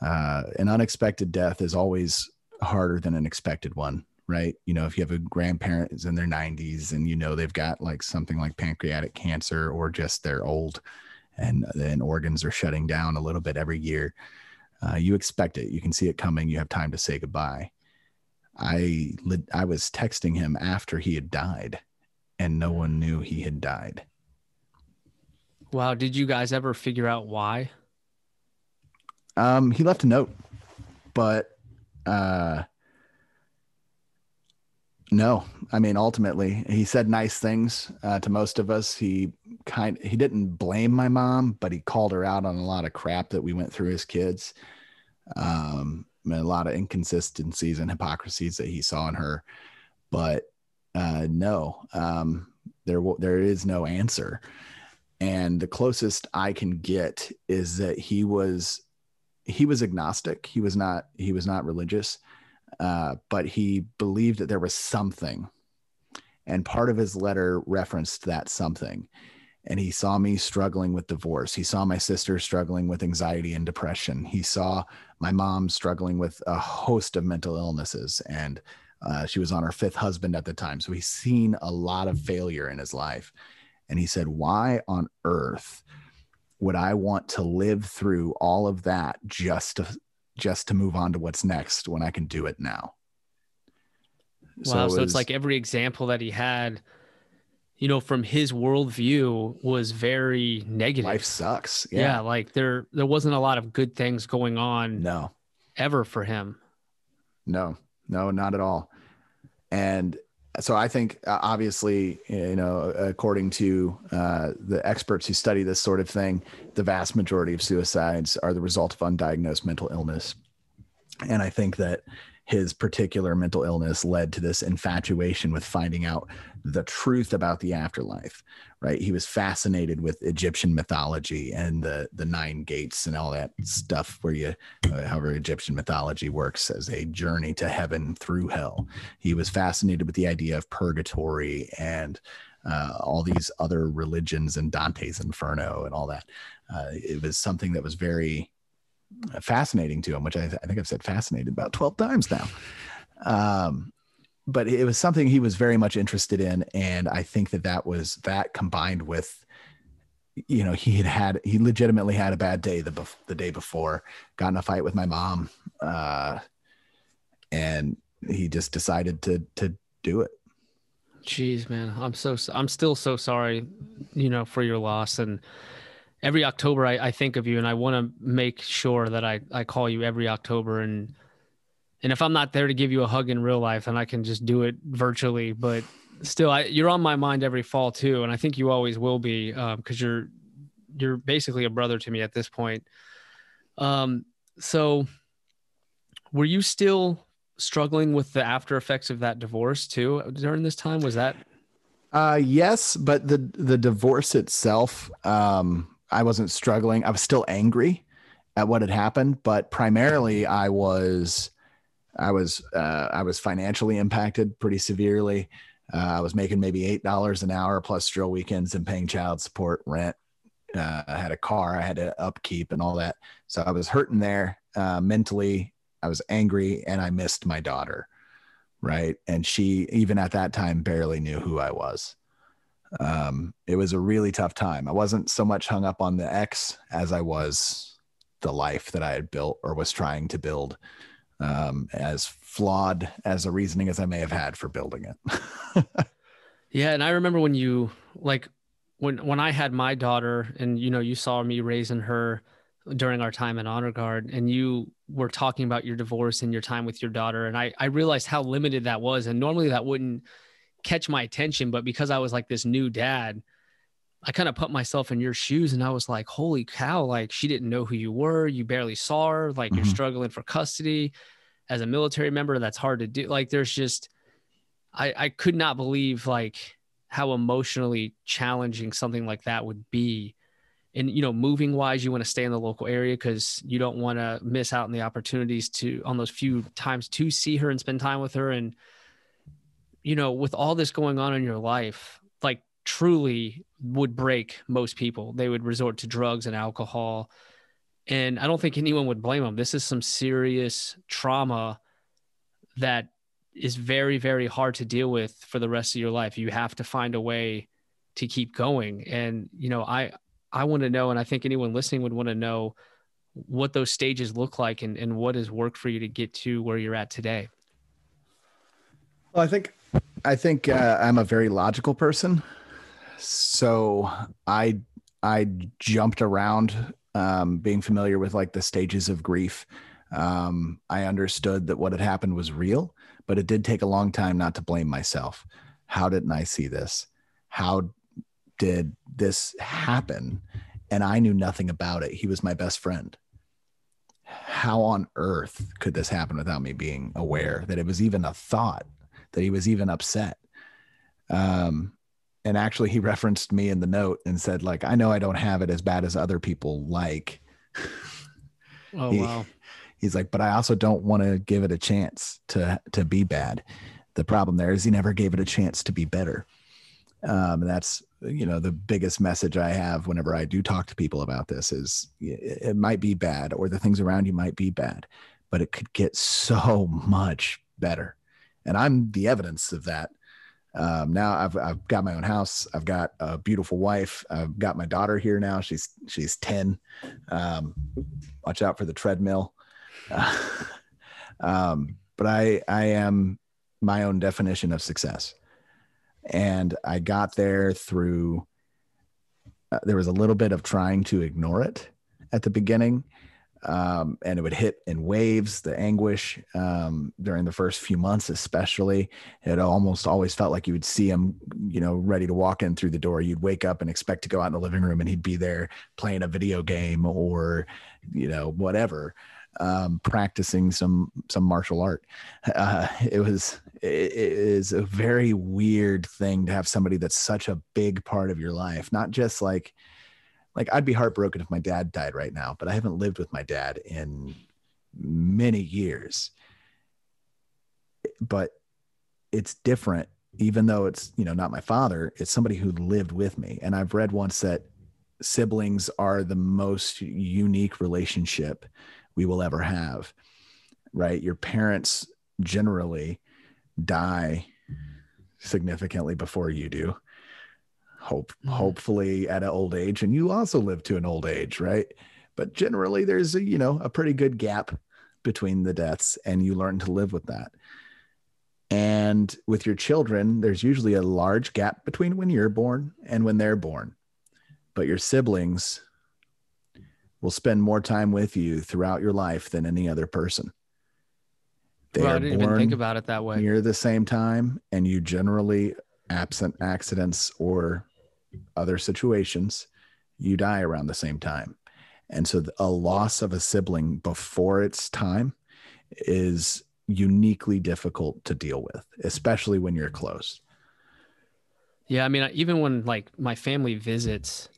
Uh, an unexpected death is always harder than an expected one, right? You know, if you have a grandparent is in their 90s and you know they've got like something like pancreatic cancer or just they're old and then organs are shutting down a little bit every year, uh, you expect it. You can see it coming. You have time to say goodbye. I I was texting him after he had died, and no one knew he had died. Wow. Did you guys ever figure out why? Um, he left a note, but uh, no, I mean, ultimately, he said nice things uh, to most of us. He kind he didn't blame my mom, but he called her out on a lot of crap that we went through as kids. Um, a lot of inconsistencies and hypocrisies that he saw in her. But uh, no, um, there there is no answer and the closest i can get is that he was he was agnostic he was not he was not religious uh, but he believed that there was something. And part of his letter referenced that something. And he saw me struggling with divorce. He saw my sister struggling with anxiety and depression. He saw my mom struggling with a host of mental illnesses. And uh, she was on her fifth husband at the time. So he's seen a lot of failure in his life. And he said, Why on earth would I want to live through all of that just to just to move on to what's next when I can do it now? Wow. So, was, it's like every example that he had, you know, from his worldview was very negative. Life sucks. Yeah. yeah. Like there there wasn't a lot of good things going on no ever for him. No, no, not at all. And so I think uh, obviously, you know, according to uh, the experts who study this sort of thing, the vast majority of suicides are the result of undiagnosed mental illness. And I think that his particular mental illness led to this infatuation with finding out the truth about the afterlife right? He was fascinated with egyptian mythology and the the nine gates and all that stuff where you uh, however egyptian mythology works as a journey to heaven through hell. He was fascinated with the idea of purgatory and uh, all these other religions and dante's inferno and all that. Uh, it was something that was very fascinating to him which I, I think i've said fascinated about 12 times now. Um, but it was something he was very much interested in and i think that that was that combined with you know he had had he legitimately had a bad day the the day before got in a fight with my mom uh and he just decided to to do it. Jeez man i'm so i'm still so sorry you know for your loss and every october i, I think of you and i want to make sure that i i call you every october and and if I'm not there to give you a hug in real life, then I can just do it virtually. But still, I, you're on my mind every fall too, and I think you always will be because um, you're you're basically a brother to me at this point. Um, so were you still struggling with the after effects of that divorce too during this time? Was that? Uh, yes, but the the divorce itself, um, I wasn't struggling. I was still angry at what had happened, but primarily I was I was uh, I was financially impacted pretty severely. Uh, I was making maybe eight dollars an hour plus drill weekends and paying child support, rent. Uh, I had a car, I had to upkeep and all that. So I was hurting there uh, mentally. I was angry, and I missed my daughter, right? And she, even at that time, barely knew who I was. Um, it was a really tough time. I wasn't so much hung up on the X as I was the life that I had built or was trying to build um, as flawed as a reasoning as I may have had for building it. yeah, and I remember when you like when when I had my daughter, and you know, you saw me raising her during our time in honor guard, and you were talking about your divorce and your time with your daughter, and I I realized how limited that was, and normally that wouldn't catch my attention, but because I was like this new dad. I kind of put myself in your shoes and I was like, holy cow, like she didn't know who you were. You barely saw her. Like mm-hmm. you're struggling for custody as a military member. That's hard to do. Like there's just, I, I could not believe like how emotionally challenging something like that would be. And, you know, moving wise, you want to stay in the local area because you don't want to miss out on the opportunities to, on those few times to see her and spend time with her. And, you know, with all this going on in your life, like truly would break most people. They would resort to drugs and alcohol. And I don't think anyone would blame them. This is some serious trauma that is very, very hard to deal with for the rest of your life. You have to find a way to keep going. And, you know, I, I want to know, and I think anyone listening would want to know what those stages look like and, and what has worked for you to get to where you're at today. Well, I think, I think uh, I'm a very logical person so I I jumped around, um, being familiar with like the stages of grief. Um, I understood that what had happened was real, but it did take a long time not to blame myself. How didn't I see this? How did this happen? And I knew nothing about it. He was my best friend. How on earth could this happen without me being aware that it was even a thought, that he was even upset? Um, and actually he referenced me in the note and said like i know i don't have it as bad as other people like. Oh he, wow. he's like but i also don't want to give it a chance to to be bad. The problem there is he never gave it a chance to be better. Um, and that's you know the biggest message i have whenever i do talk to people about this is it might be bad or the things around you might be bad but it could get so much better and i'm the evidence of that um, now I've, I've got my own house. I've got a beautiful wife. I've got my daughter here now. She's, she's 10. Um, watch out for the treadmill. Uh, um, but I, I am my own definition of success. And I got there through, uh, there was a little bit of trying to ignore it at the beginning um, and it would hit in waves the anguish um, during the first few months especially. It almost always felt like you would see him you know ready to walk in through the door. You'd wake up and expect to go out in the living room and he'd be there playing a video game or you know whatever um, practicing some some martial art. Uh, it was it is a very weird thing to have somebody that's such a big part of your life not just like like I'd be heartbroken if my dad died right now, but I haven't lived with my dad in many years. But it's different, even though it's, you know, not my father, it's somebody who lived with me. And I've read once that siblings are the most unique relationship we will ever have. Right? Your parents generally die significantly before you do hope mm-hmm. hopefully at an old age and you also live to an old age right but generally there's a you know a pretty good gap between the deaths and you learn to live with that and with your children there's usually a large gap between when you're born and when they're born but your siblings will spend more time with you throughout your life than any other person they well, I didn't even think about it that way. Near the same time, and you generally absent accidents or other situations, you die around the same time. And so a loss of a sibling before its time is uniquely difficult to deal with, especially when you're close. Yeah, I mean, even when like my family visits,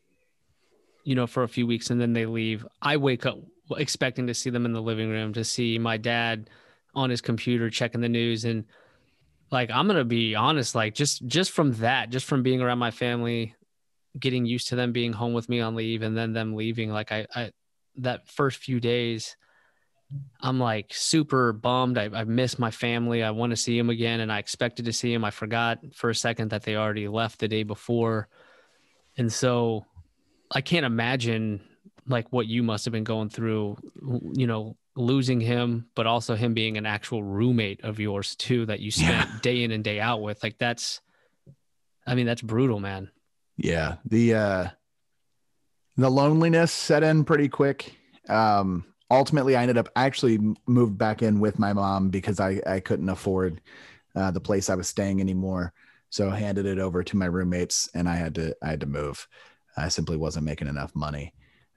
you know, for a few weeks and then they leave, I wake up expecting to see them in the living room, to see my dad on his computer checking the news and like I'm going to be honest like just just from that, just from being around my family getting used to them being home with me on leave and then them leaving like i, I that first few days i'm like super bummed. I, I miss my family. I want to see them again and i expected to see them i forgot for a second that they already left the day before. And so i can't imagine like what you must have been going through you know losing him but also him being an actual roommate of yours too that you spent yeah. day in and day out with. Like that's i mean that's brutal man yeah, the uh, the loneliness set in pretty quick. Um, ultimately, I ended up actually moved back in with my mom because I I couldn't afford uh, the place I was staying anymore. So I handed it over to my roommates, and I had to I had to move. I simply wasn't making enough money.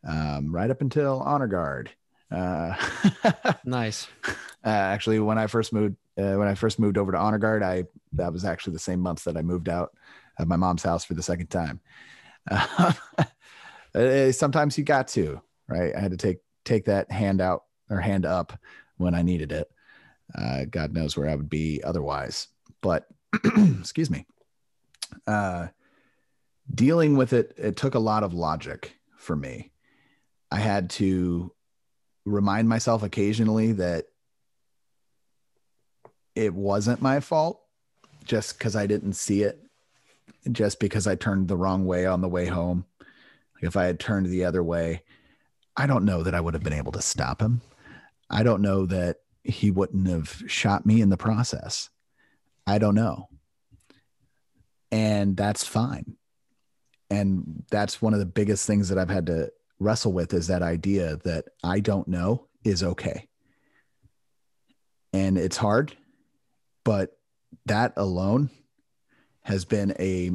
Um, right up until honor guard. Uh, nice. Uh, actually, when I first moved, uh, when I first moved over to honor guard, I that was actually the same months that I moved out of my mom's house for the second time. Uh, sometimes you got to, right? I had to take take that hand out or hand up when I needed it. Uh, God knows where I would be otherwise. But excuse me. Uh, dealing with it, it took a lot of logic for me. I had to remind myself occasionally that it wasn't my fault just because I didn't see it, just because I turned the wrong way on the way home. If I had turned the other way, I don't know that I would have been able to stop him. I don't know that he wouldn't have shot me in the process. I don't know. And that's fine. And that's one of the biggest things that I've had to wrestle with is that idea that I don't know is okay. And it's hard, but that alone has been a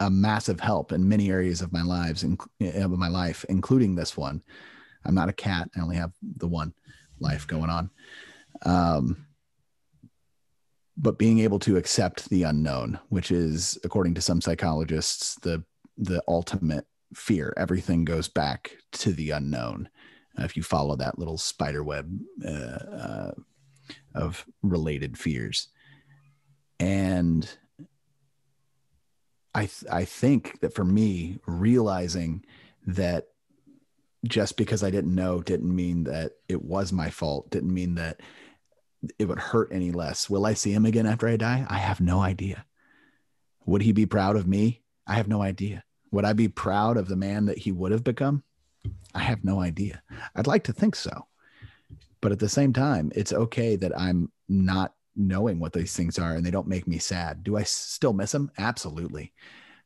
a massive help in many areas of my lives in, of my life, including this one. I'm not a cat. I only have the one life going on. Um, but being able to accept the unknown, which is, according to some psychologists, the the ultimate fear. Everything goes back to the unknown. Uh, if you follow that little spider web uh, uh, of related fears, and I th- I think that for me, realizing that just because I didn't know didn't mean that it was my fault. Didn't mean that it would hurt any less. Will I see him again after I die? I have no idea. Would he be proud of me? I have no idea. Would I be proud of the man that he would have become? I have no idea. I'd like to think so. But at the same time, it's okay that I'm not knowing what these things are and they don't make me sad. Do I still miss them? Absolutely.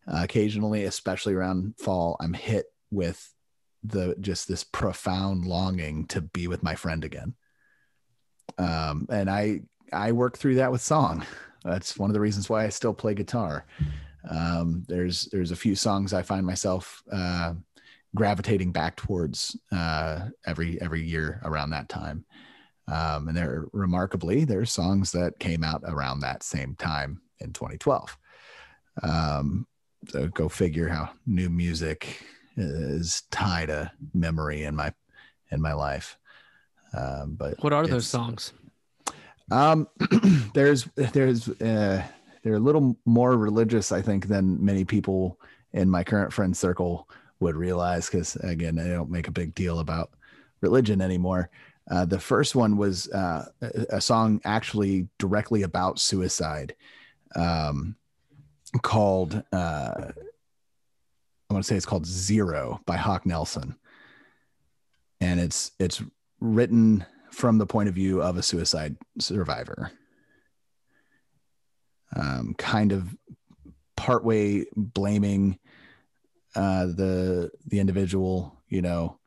Uh, occasionally, especially around fall, I'm hit with the just this profound longing to be with my friend again. Um, and I I work through that with song. That's one of the reasons why I still play guitar. Um, there's there's a few songs I find myself uh, gravitating back towards uh, every every year around that time. Um, and there remarkably—they're songs that came out around that same time in 2012. Um, so go figure how new music is tied a memory in my in my life. Um, but what are those songs? Um, there's there's uh, they're a little more religious, I think, than many people in my current friend circle would realize. Because again, they don't make a big deal about religion anymore. Uh, the first one was uh, a song actually directly about suicide, um, called uh, I want to say it's called Zero by Hawk Nelson, and it's it's written from the point of view of a suicide survivor. Um, kind of partway blaming uh, the the individual. You know,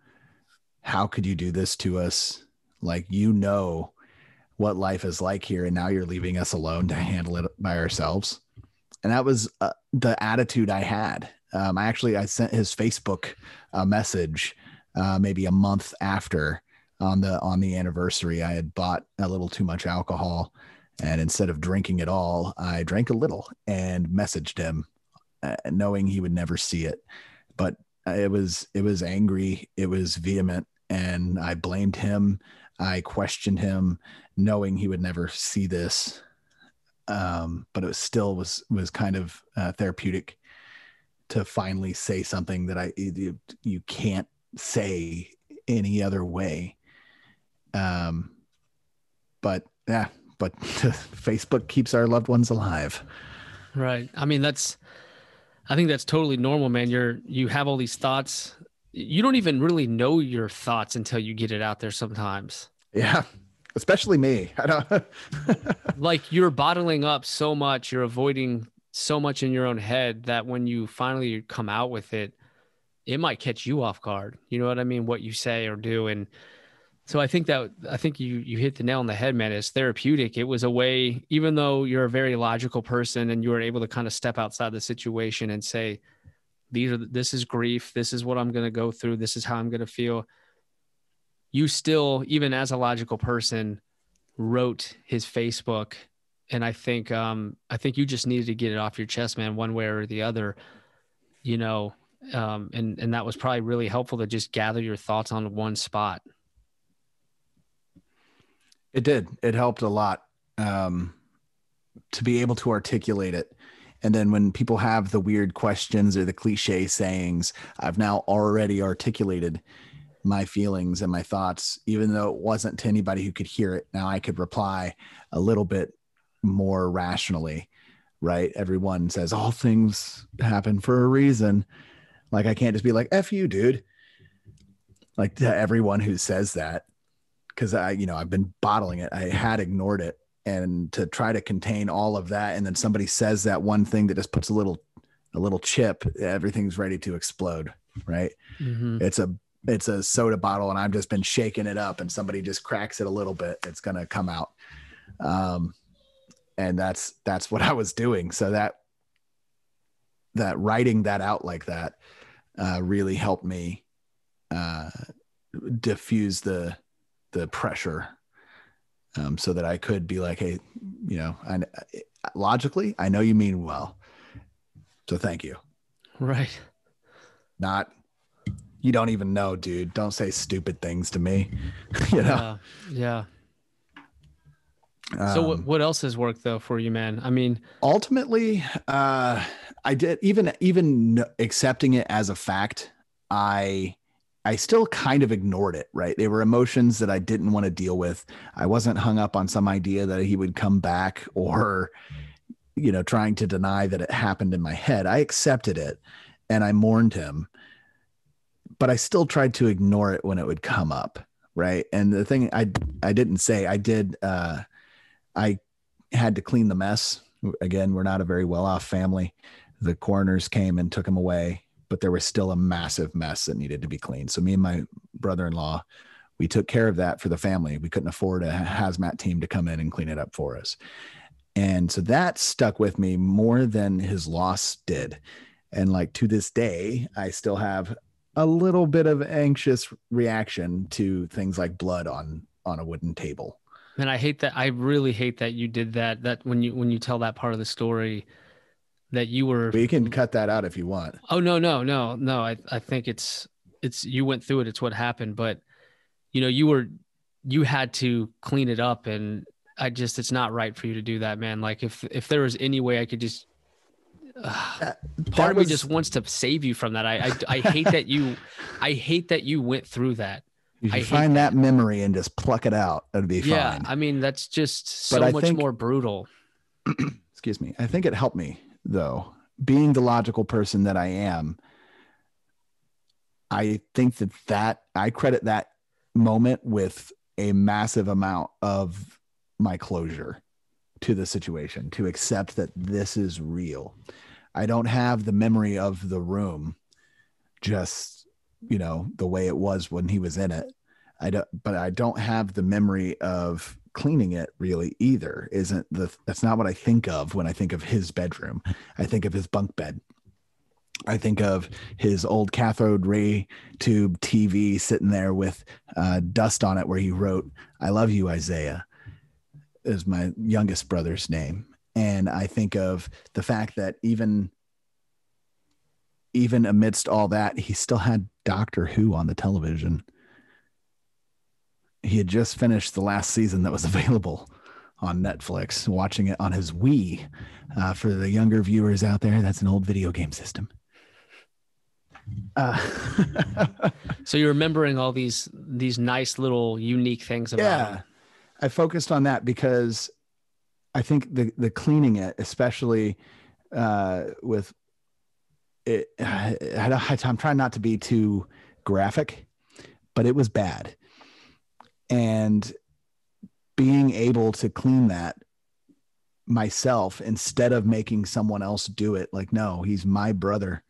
how could you do this to us? Like you know what life is like here, and now you're leaving us alone to handle it by ourselves. And that was uh, the attitude I had um, I actually I sent his Facebook a message uh, maybe a month after on the on the anniversary. I had bought a little too much alcohol, and instead of drinking it all, I drank a little and messaged him, uh, knowing he would never see it. But it was it was angry, it was vehement, and I blamed him. I questioned him, knowing he would never see this. Um, but it was still was was kind of uh, therapeutic to finally say something that I you, you can't say any other way. Um, but yeah, but Facebook keeps our loved ones alive. Right. I mean, that's, I think that's totally normal, man. You're, you have all these thoughts. You don't even really know your thoughts until you get it out there sometimes. Yeah. Especially me. I don't like you're bottling up so much. You're avoiding so much in your own head that when you finally come out with it, it might catch you off guard. You know what I mean? What you say or do. And so I think that I think you you hit the nail on the head, man. It's therapeutic. It was a way, even though you're a very logical person and you were able to kind of step outside the situation and say, these are this is grief. This is what i'm going to go through. This is how i'm going to feel. You still even as a logical person wrote his facebook and i think um i think you just needed to get it off your chest man one way or the other you know um and and that was probably really helpful to just gather your thoughts on one spot. It did. It helped a lot um to be able to articulate it and then when people have the weird questions or the cliche sayings, I've now already articulated my feelings and my thoughts, even though it wasn't to anybody who could hear it. Now I could reply a little bit more rationally, right? Everyone says all things happen for a reason. Like I can't just be like, F you, dude. Like to everyone who says that. Cause I, you know, I've been bottling it. I had ignored it and to try to contain all of that and then somebody says that one thing that just puts a little a little chip everything's ready to explode right? Mm-hmm. it's a it's a soda bottle and i've just been shaking it up and somebody just cracks it a little bit it's going to come out. Um and that's that's what i was doing. So that that writing that out like that uh really helped me uh diffuse the the pressure um, so that I could be like, hey, you know, I, logically, I know you mean well. So thank you. Right. Not, you don't even know, dude. Don't say stupid things to me. you know? Yeah. yeah. so what, um, what else has worked though for you, man? I mean, ultimately, uh, I did even, even accepting it as a fact, I, I still kind of ignored it, right? They were emotions that I didn't want to deal with. I wasn't hung up on some idea that he would come back or, you know, trying to deny that it happened in my head. I accepted it and I mourned him, but I still tried to ignore it when it would come up, right? And the thing I I didn't say, I did uh I had to clean the mess. Again, we're not a very well-off family. The coroners came and took him away but there was still a massive mess that needed to be cleaned. So me and my brother-in-law, we took care of that for the family. We couldn't afford a hazmat team to come in and clean it up for us. And so that stuck with me more than his loss did. And like to this day, I still have a little bit of anxious reaction to things like blood on on a wooden table. And I hate that. I really hate that you did that. That when you when you tell that part of the story, that you were we can cut that out if you want. Oh no no no no. I i think it's it's you went through it. It's what happened. But you know you were you had to clean it up. And i just it's not right for you to do that man. Like if if there was any way i could just uh, that, part of was, me just wants to save you from that. I, I i hate that you i hate that you went through that. You should find that, that, memory and just pluck it out. That'd be yeah, fine. Yeah i mean that's just so much think, more brutal. Excuse me. I think it helped me though, being the logical person that I am, I think that that I credit that moment with a massive amount of my closure to the situation to accept that this is real. I don't have the memory of the room just, you know, the way it was when he was in it. I don't, but I don't have the memory of cleaning it really either isn't the that's not what i think of when i think of his bedroom. I think of his bunk bed. I think of his old cathode ray tube tv sitting there with uh, dust on it where he wrote i love you isaiah is my youngest brother's name. And i think of the fact that even even amidst all that he still had doctor who on the television he had just finished the last season that was available on Netflix, watching it on his Wii. Uh, for the younger viewers out there, that's an old video game system. Uh, so you're remembering all these these nice little unique things about yeah. I focused on that because I think the the cleaning it, especially uh, with it, I, I'm trying not to be too graphic, but it was bad and being able to clean that myself instead of making someone else do it like no he's my brother.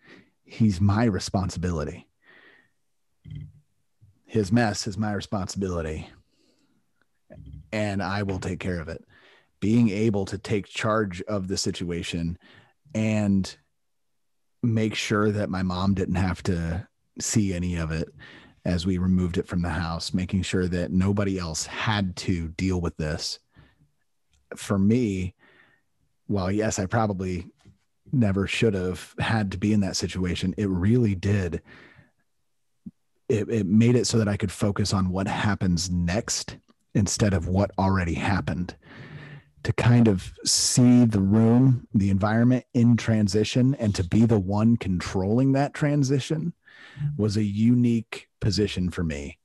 He's my responsibility. His mess is my responsibility. And i will take care of it. Being able to take charge of the situation and make sure that my mom didn't have to see any of it as we removed it from the house, making sure that nobody else had to deal with this. For me, while yes, I probably never should have had to be in that situation. It really did. It, it made it so that I could focus on what happens next instead of what already happened to kind of see the room, the environment in transition, and to be the one controlling that transition was a unique position for me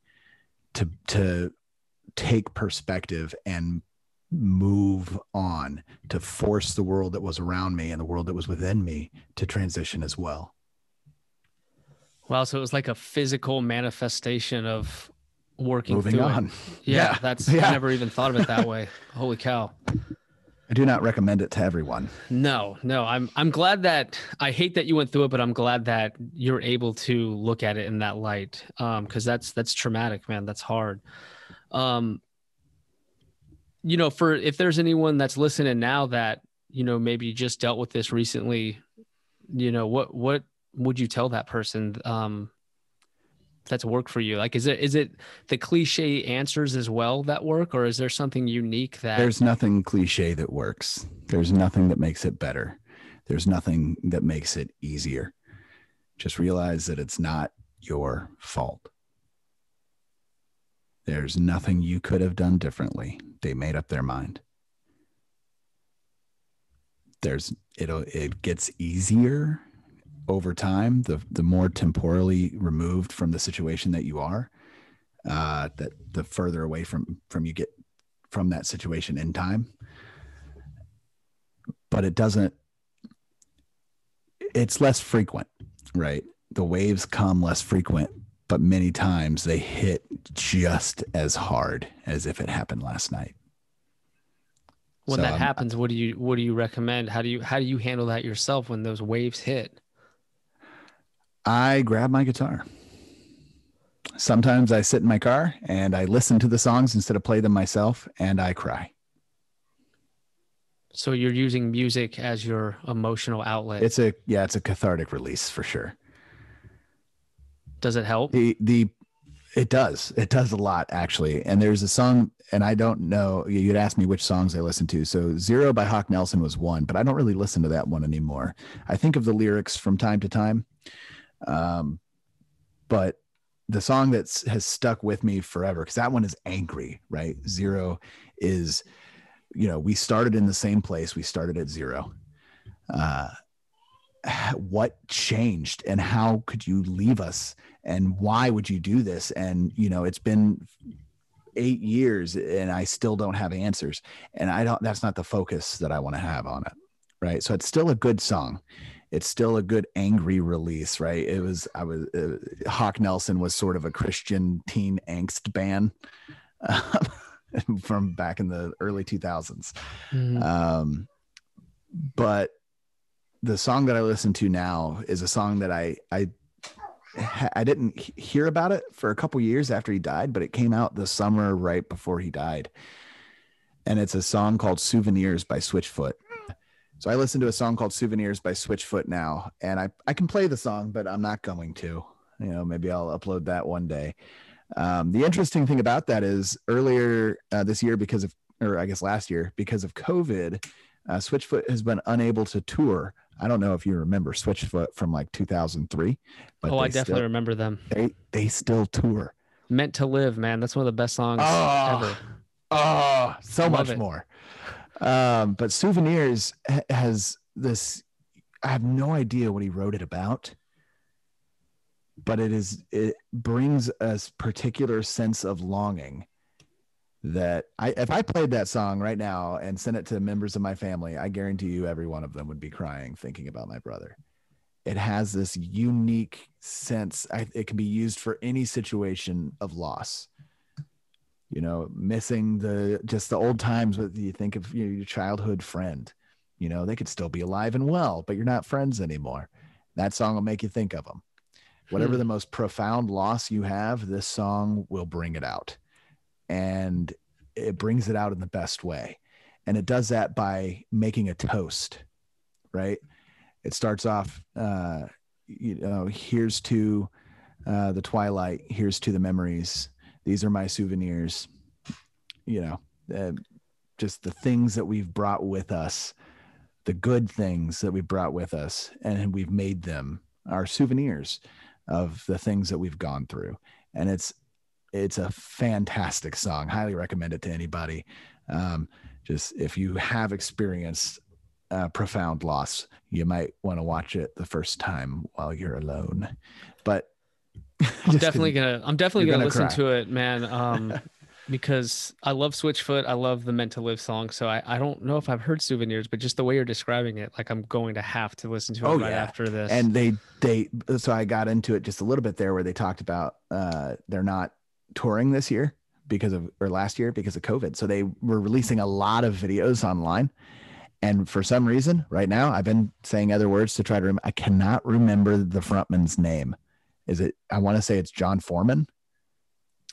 to to take perspective and move on to force the world that was around me and the world that was within me to transition as well. Wow, so it was like a physical manifestation of working moving on. It. Yeah, yeah, that's yeah. I never even thought of it that way. Holy cow. I do not recommend it to everyone. No, no. I'm I'm glad that I hate that you went through it, but I'm glad that you're able to look at it in that light. Um, because that's that's traumatic, man. That's hard. Um, you know, for if there's anyone that's listening now that you know maybe just dealt with this recently, you know, what what would you tell that person? Um, that's work for you? Like, is it is it the cliche answers as well that work, or is there something unique that? There's nothing cliche that works. There's nothing that makes it better. There's nothing that makes it easier. Just realize that it's not your fault. There's nothing you could have done differently. They made up their mind. There's it'll it gets easier over time, the the more temporally removed from the situation that you are, uh, that the further away from from you get from that situation in time. But it doesn't. It's less frequent, right? The waves come less frequent, but many times they hit just as hard as if it happened last night. When so, that um, happens, what do you what do you recommend? How do you how do you handle that yourself when those waves hit? I grab my guitar. Sometimes I sit in my car and I listen to the songs instead of play them myself and I cry. So you're using music as your emotional outlet. It's a yeah, it's a cathartic release for sure. Does it help? The the it does. It does a lot actually. And there's a song and I don't know you'd ask me which songs I listen to. So Zero by Hawk Nelson was one, but I don't really listen to that one anymore. I think of the lyrics from time to time um, but the song that has stuck with me forever, because that one is angry, right? Zero is, you know, we started in the same place. We started at zero. Uh, what changed and how could you leave us and why would you do this and you know it's been eight years and i still don't have answers and i don't that's not the focus that i want to have on it right so it's still a good song it's still a good angry release, right? It was I was uh, Hawk Nelson was sort of a Christian teen angst band um, from back in the early 2000s. Mm-hmm. Um, but the song that I listen to now is a song that I I I didn't hear about it for a couple years after he died, but it came out the summer right before he died. And it's a song called Souvenirs by Switchfoot. So I listen to a song called Souvenirs by Switchfoot now, and I, I can play the song, but I'm not going to. You know, maybe I'll upload that one day. Um, the interesting thing about that is earlier uh, this year, because of, or I guess last year, because of COVID, uh, Switchfoot has been unable to tour. I don't know if you remember Switchfoot from like 2003. But oh, I definitely still, remember them. They they still tour. Meant to Live, man. That's one of the best songs oh, ever. Oh, so much it. more. Um, but Souvenirs has this. I have no idea what he wrote it about, but it is it brings a particular sense of longing that I if I played that song right now and sent it to members of my family, I guarantee you every one of them would be crying thinking about my brother. It has this unique sense. I, it can be used for any situation of loss you know, missing the just the old times with you think of you know, your childhood friend. You know, they could still be alive and well, but you're not friends anymore. That song will make you think of them. Whatever hmm. the most profound loss you have, this song will bring it out. And it brings it out in the best way. And it does that by making a toast, right? it starts off, uh, you know, here's to uh, the twilight, here's to the memories. These are my souvenirs. You know, uh, just the things that we've brought with us, the good things that we brought with us, and we've made them our souvenirs of the things that we've gone through. And it's it's a fantastic song. Highly recommend it to anybody. Um, just if you have experienced profound loss, you might want to watch it the first time while you're alone. But I'm definitely gonna I'm definitely gonna, gonna, listen cry. to it, man. Um, because I love Switchfoot. I love the Meant to Live song. So I, I don't know if I've heard Souvenirs, but just the way you're describing it, like I'm going to have to listen to it oh, right yeah. after this. And they they so I got into it just a little bit there where they talked about uh they're not touring this year because of or last year because of COVID. So they were releasing a lot of videos online. And for some reason, right now, I've been saying other words to try to remember. I cannot remember the frontman's name. Is it? I want to say it's Jon Foreman.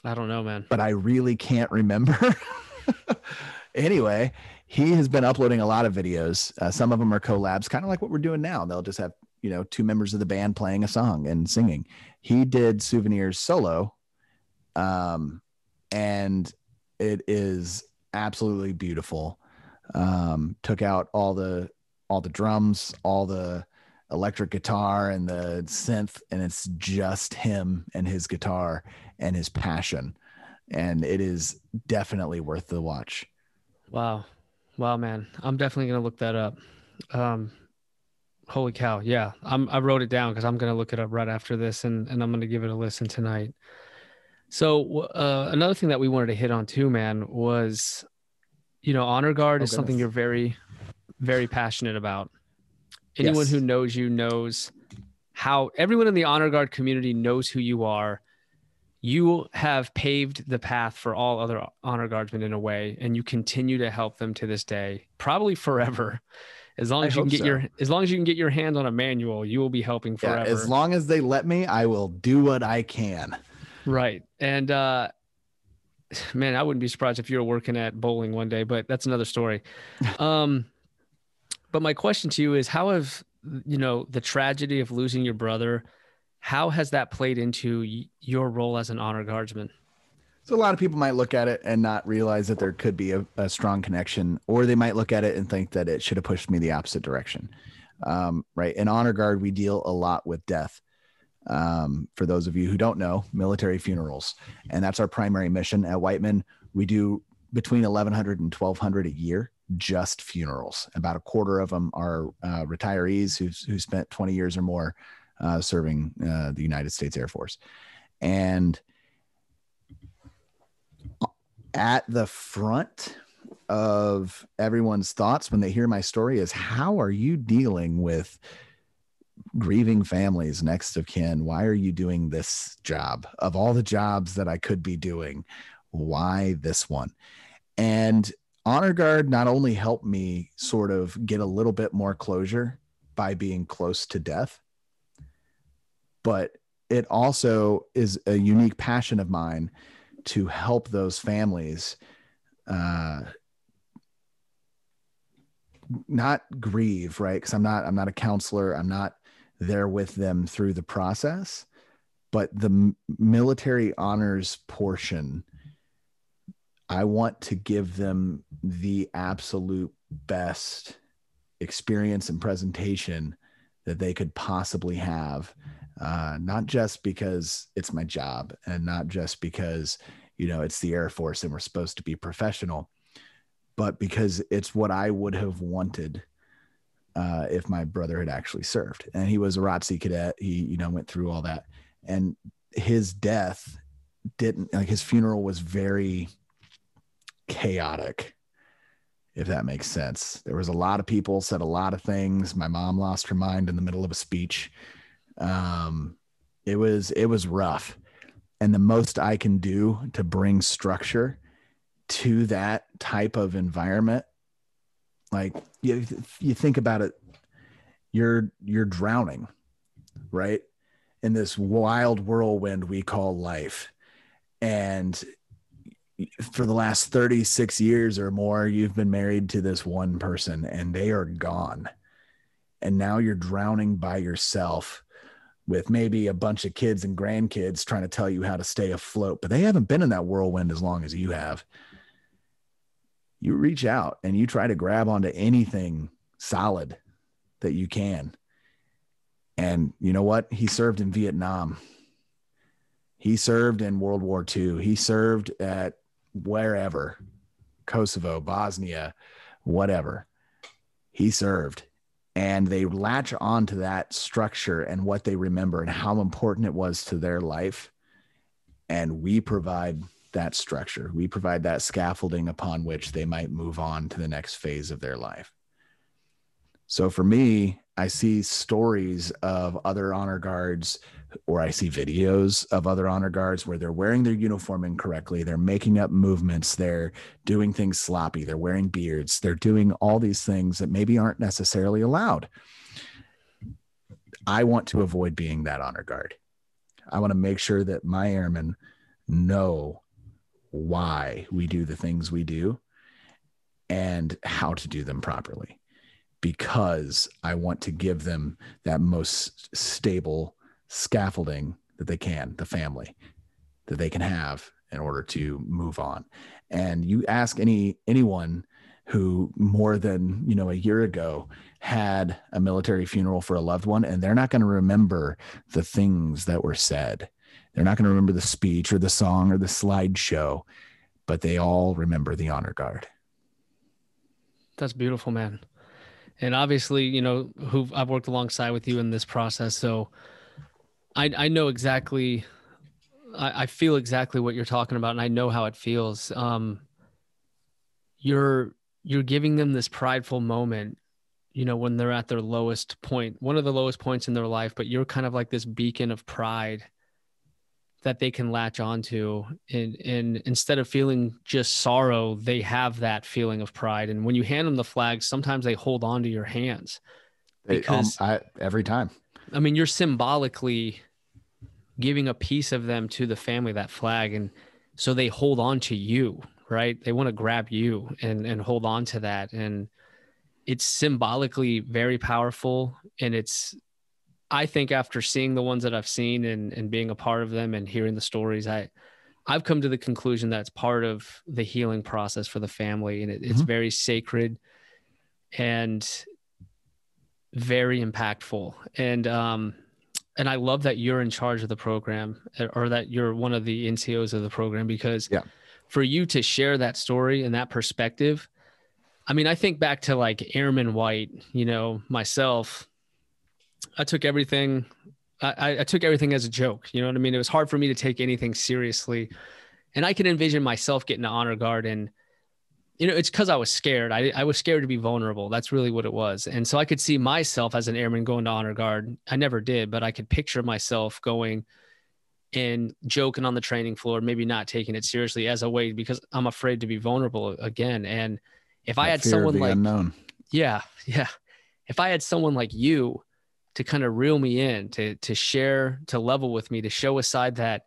I don't know, man. But I really can't remember. anyway, he has been uploading a lot of videos. Uh, some of them are collabs, kind of like what we're doing now. They'll just have you know two members of the band playing a song and singing. He did souvenirs solo, um, and it is absolutely beautiful. Um, took out all the all the drums, all the electric guitar and the synth, and it's just him and his guitar and his passion. And it is definitely worth the watch. Wow. Wow, man. I'm definitely going to look that up. Um, holy cow. Yeah. I'm, I wrote it down because I'm going to look it up right after this and, and I'm going to give it a listen tonight. So, uh, another thing that we wanted to hit on too, man, was, you know, honor guard oh, is goodness. something you're very, very passionate about. Anyone yes. who knows you knows how everyone in the honor guard community knows who you are. You have paved the path for all other honor guardsmen in a way and you continue to help them to this day probably forever. As long as I you can get so. your as long as you can get your hand on a manual you will be helping forever yeah, as long as they let me i will do what i can. Right. And uh man i wouldn't be surprised if you're working at Bolling one day but that's another story. Um but my question to you is how have you know the tragedy of losing your brother how has that played into your role as an honor guardsman? So a lot of people might look at it and not realize that there could be a, a strong connection, or they might look at it and think that it should have pushed me the opposite direction. Um, right. In honor guard, we deal a lot with death. Um, for those of you who don't know, military funerals, and that's our primary mission at Whiteman. We do between 1,100 and 1,200 a year, just funerals. About a quarter of them are uh, retirees who who spent 20 years or more uh, serving uh, the United States Air Force. And at the front of everyone's thoughts when they hear my story is how are you dealing with grieving families next of kin why are you doing this job of all the jobs that i could be doing why this one and honor guard not only helped me sort of get a little bit more closure by being close to death but it also is a unique passion of mine to help those families uh, not grieve right? Because i'm not i'm not a counselor. I'm not there with them through the process but the military honors portion i want to give them the absolute best experience and presentation that they could possibly have uh, not just because it's my job and not just because you know it's the air force and we're supposed to be professional but because it's what i would have wanted uh, if my brother had actually served. And he was a ROTC cadet. He you know went through all that. And his death didn't like his funeral was very chaotic if that makes sense. There was a lot of people said a lot of things. My mom lost her mind in the middle of a speech. Um, it was it was rough, and the most I can do to bring structure to that type of environment, like you you think about it, you're you're drowning, right, in this wild whirlwind we call life, and for the last 36 years or more you've been married to this one person and they are gone and now you're drowning by yourself with maybe a bunch of kids and grandkids trying to tell you how to stay afloat, but they haven't been in that whirlwind as long as you have. You reach out and you try to grab onto anything solid that you can. And you know what? He served in Vietnam. He served in World War II. He served at wherever, Kosovo, Bosnia, whatever. He served. And they latch on to that structure and what they remember and how important it was to their life. And we provide that structure. We provide that scaffolding upon which they might move on to the next phase of their life. So for me i see stories of other honor guards or I see videos of other honor guards where they're wearing their uniform incorrectly, they're making up movements, they're doing things sloppy, they're wearing beards, they're doing all these things that maybe aren't necessarily allowed. I want to avoid being that honor guard. I want to make sure that my airmen know why we do the things we do and how to do them properly because I want to give them that most stable scaffolding that they can, the family that they can have in order to move on. And you ask any anyone who more than you know a year ago had a military funeral for a loved one and they're not going to remember the things that were said. They're not going to remember the speech or the song or the slideshow but they all remember the honor guard. That's beautiful man. And obviously you know who i've worked alongside with you in this process so I I know exactly. I, I feel exactly what you're talking about, and I know how it feels. Um, you're you're giving them this prideful moment you know when they're at their lowest point one of the lowest points in their life but you're kind of like this beacon of pride that they can latch onto and and instead of feeling just sorrow they have that feeling of pride and when you hand them the flags sometimes they hold on to your hands because um, I, every time i mean you're symbolically giving a piece of them to the family, that flag. And so they hold on to you, right? They want to grab you and, and hold on to that. And it's symbolically very powerful. And it's, I think after seeing the ones that I've seen and, and being a part of them and hearing the stories, I, I've come to the conclusion that it's part of the healing process for the family. And it, it's mm-hmm. very sacred and very impactful. And, um, and I love that you're in charge of the program eh, or that you're one of the NCOs of the program because yeah. for you to share that story and that perspective, I mean, I think back to like Airman White, you know, myself, I took everything, I, I took everything as a joke. You know what I mean? It was hard for me to take anything seriously. And I can envision myself getting an honor guard and you know, it's because I was scared. I, I was scared to be vulnerable. That's really what it was. And so I could see myself as an airman going to honor guard. I never did, but I could picture myself going and joking on the training floor, maybe not taking it seriously as a way because I'm afraid to be vulnerable again. And if that I had someone like, unknown. yeah, yeah. If I had someone like you to kind of reel me in, to, to share, to level with me, to show a side that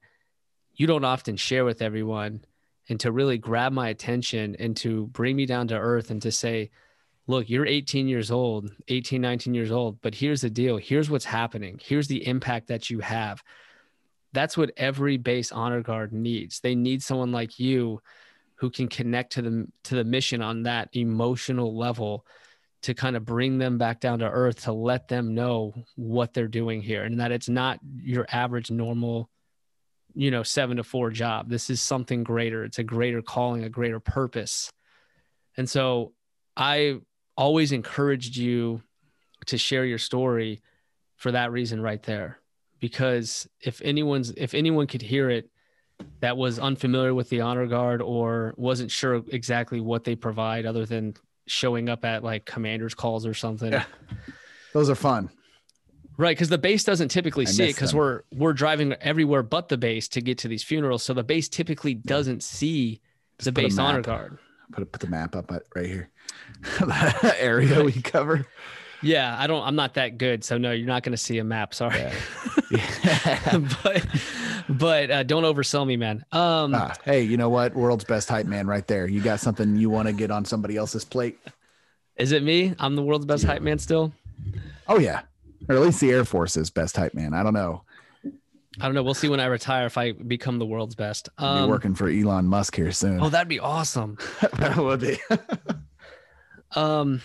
you don't often share with everyone and to really grab my attention and to bring me down to earth and to say, look, you're 18 years old, 18, 19 years old, but here's the deal. Here's what's happening. Here's the impact that you have. That's what every base honor guard needs. They need someone like you who can connect to the to the mission on that emotional level to kind of bring them back down to earth to let them know what they're doing here and that it's not your average normal you know, seven to four job. This is something greater. It's a greater calling, a greater purpose. And so I always encouraged you to share your story for that reason right there. Because if anyone's if anyone could hear it that was unfamiliar with the honor guard or wasn't sure exactly what they provide other than showing up at like commanders calls or something. Yeah. Those are fun. Right, because the base doesn't typically I see it because we're we're driving everywhere but the base to get to these funerals. So the base typically doesn't see Just the base honor guard. Put put the map up right here, the area we cover. Yeah, I don't. I'm not that good, so no, you're not going to see a map. Sorry, yeah. yeah. but but uh, don't oversell me, man. Um, ah, hey, you know what? World's best hype man, right there. You got something you want to get on somebody else's plate? Is it me? I'm the world's best yeah. hype man still. Oh yeah, or at least the Air Force's best hype man. I don't know. I don't know. We'll see when I retire if I become the world's best. Um, Be working for Elon Musk here soon. Oh, that'd be awesome. that would be. um,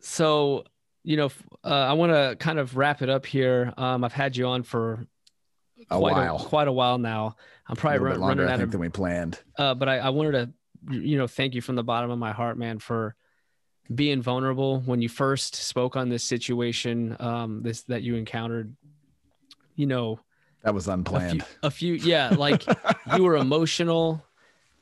so you know, uh, I want to kind of wrap it up here. Um, I've had you on for a quite while, a, quite a while now. I'm probably run, longer, running out of than we planned. Uh, but I, I wanted to, you know, thank you from the bottom of my heart, man, for being vulnerable when you first spoke on this situation, um, this that you encountered. You know, that was unplanned. A few, a few yeah, like you were emotional.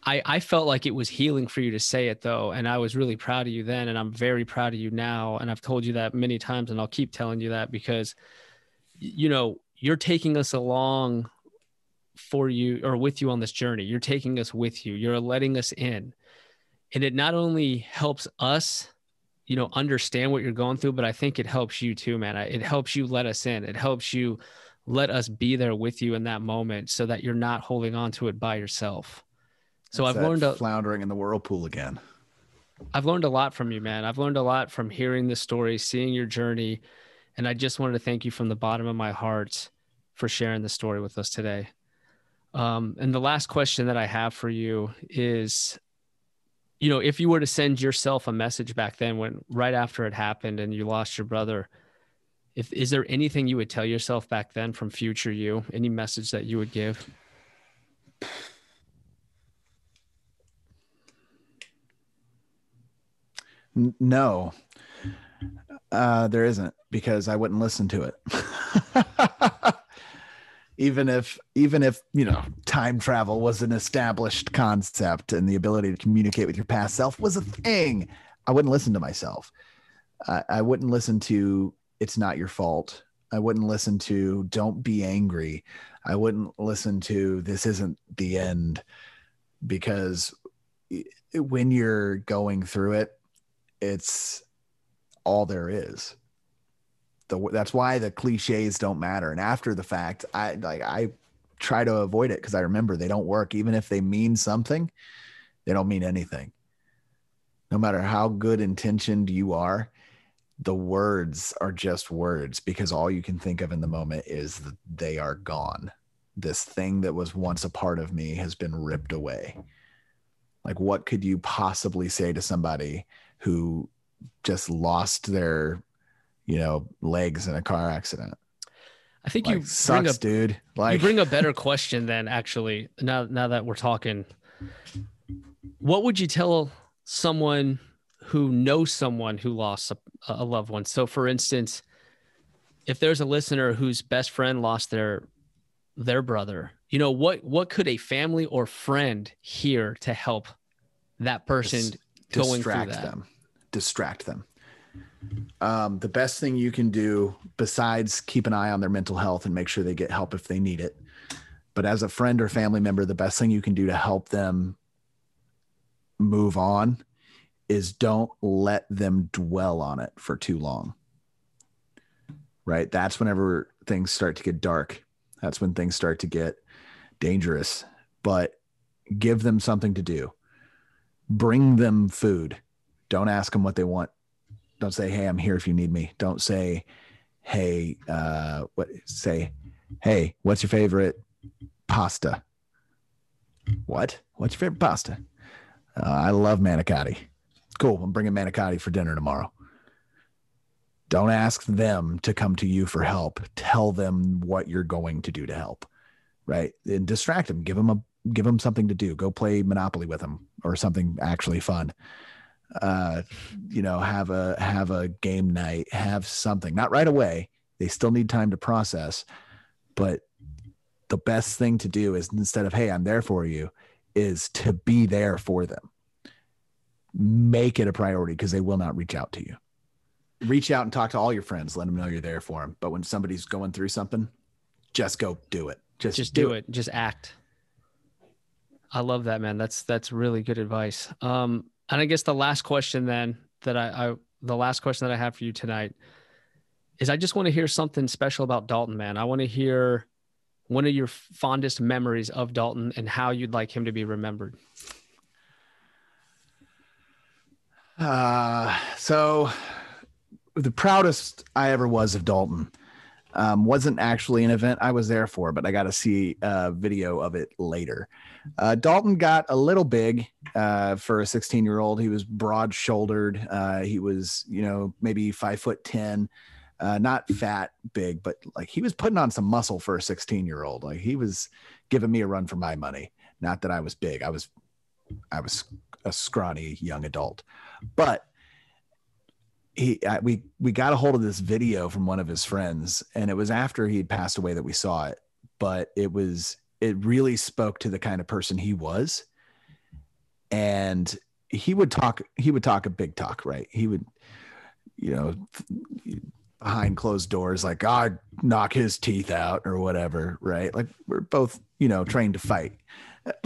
I, I felt like it was healing for you to say it though. And I was really proud of you then. And I'm very proud of you now. And I've told you that many times and I'll keep telling you that because, you know, you're taking us along for you or with you on this journey. You're taking us with you. You're letting us in. And it not only helps us, you know, understand what you're going through, but I think it helps you too, man. It helps you let us in. It helps you let us be there with you in that moment so that you're not holding on to it by yourself. So I've learned a, floundering in the whirlpool again. I've learned a lot from you, man. I've learned a lot from hearing the story, seeing your journey, and I just wanted to thank you from the bottom of my heart for sharing the story with us today. Um, and the last question that I have for you is, you know, if you were to send yourself a message back then, when right after it happened and you lost your brother, if is there anything you would tell yourself back then from future you? Any message that you would give? No, uh, there isn't because I wouldn't listen to it. even if, even if you know, time travel was an established concept and the ability to communicate with your past self was a thing, I wouldn't listen to myself. I, I wouldn't listen to "It's not your fault." I wouldn't listen to "Don't be angry." I wouldn't listen to "This isn't the end," because when you're going through it it's all there is. The, that's why the cliches don't matter. And after the fact, I like I try to avoid it because I remember they don't work. Even if they mean something, they don't mean anything. No matter how good intentioned you are, the words are just words because all you can think of in the moment is that they are gone. This thing that was once a part of me has been ripped away. Like, what could you possibly say to somebody who just lost their, you know, legs in a car accident. I think like, you sucks, a, dude. Like you bring a better question than actually. Now now that we're talking, what would you tell someone who knows someone who lost a, a loved one? So for instance, if there's a listener whose best friend lost their their brother, you know, what what could a family or friend hear to help that person Dis- going distract through that? them distract them. Um, the best thing you can do, besides keep an eye on their mental health and make sure they get help if they need it, but as a friend or family member, the best thing you can do to help them move on is don't let them dwell on it for too long. Right? That's whenever things start to get dark. That's when things start to get dangerous. But give them something to do. Bring them food don't ask them what they want. Don't say, "Hey, I'm here if you need me." Don't say, "Hey, uh, what?" Say, "Hey, what's your favorite pasta?" What? What's your favorite pasta? Uh, I love manicotti. Cool. I'm bringing manicotti for dinner tomorrow. Don't ask them to come to you for help. Tell them what you're going to do to help, right? And distract them. Give them a give them something to do. Go play Monopoly with them or something actually fun uh, you know, have a have a game night, have something. Not right away. They still need time to process, but the best thing to do is instead of "Hey, I'm there for you," is to be there for them. Make it a priority because they will not reach out to you. Reach out and talk to all your friends. Let them know you're there for them. But when somebody's going through something, just go do it. Just just do, do it. it. Just act. I love that, man. That's that's really good advice. Um, and I guess the last question then that I, I the last question that I have for you tonight is I just want to hear something special about Dalton, man. I want to hear one of your fondest memories of Dalton and how you'd like him to be remembered. Uh, so the proudest I ever was of Dalton um, wasn't actually an event I was there for, but I got to see a video of it later. Uh, Dalton got a little big uh, for a 16 year old. He was broad shouldered. Uh, he was, you know, maybe five foot 10, uh, not fat, big, but like he was putting on some muscle for a 16 year old. Like he was giving me a run for my money. Not that I was big. I was, I was a scrawny young adult, but he we we got a hold of this video from one of his friends and it was after he'd passed away that we saw it but it was it really spoke to the kind of person he was. And he would talk he would talk a big talk right? He would you know behind closed doors like i'd knock his teeth out or whatever right? Like we're both you know trained to fight.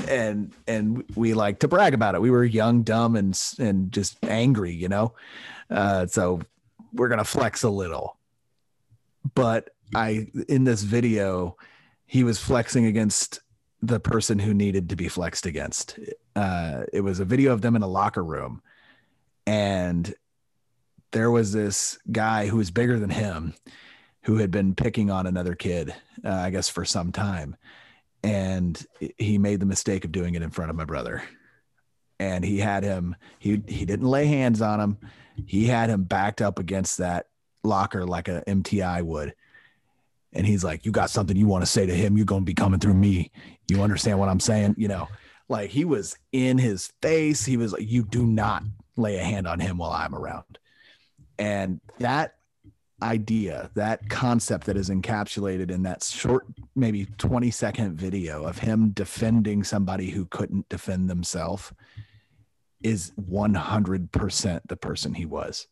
And and we like to brag about it. We were young dumb and and just angry you know? Uh, so we're gonna flex a little. But I in this video, he was flexing against the person who needed to be flexed against. Uh, it was a video of them in a locker room, and there was this guy who was bigger than him, who had been picking on another kid, uh, I guess for some time, and he made the mistake of doing it in front of my brother, and he had him. He he didn't lay hands on him he had him backed up against that locker like a MTI would. And he's like, You got something you want to say to him? You're to be coming through me. You understand what I'm saying? You know, like he was in his face. He was like, You do not lay a hand on him while I'm around. And that idea, that concept that is encapsulated in that short, maybe 20 second video of him defending somebody who couldn't defend themselves is 100% the person he was.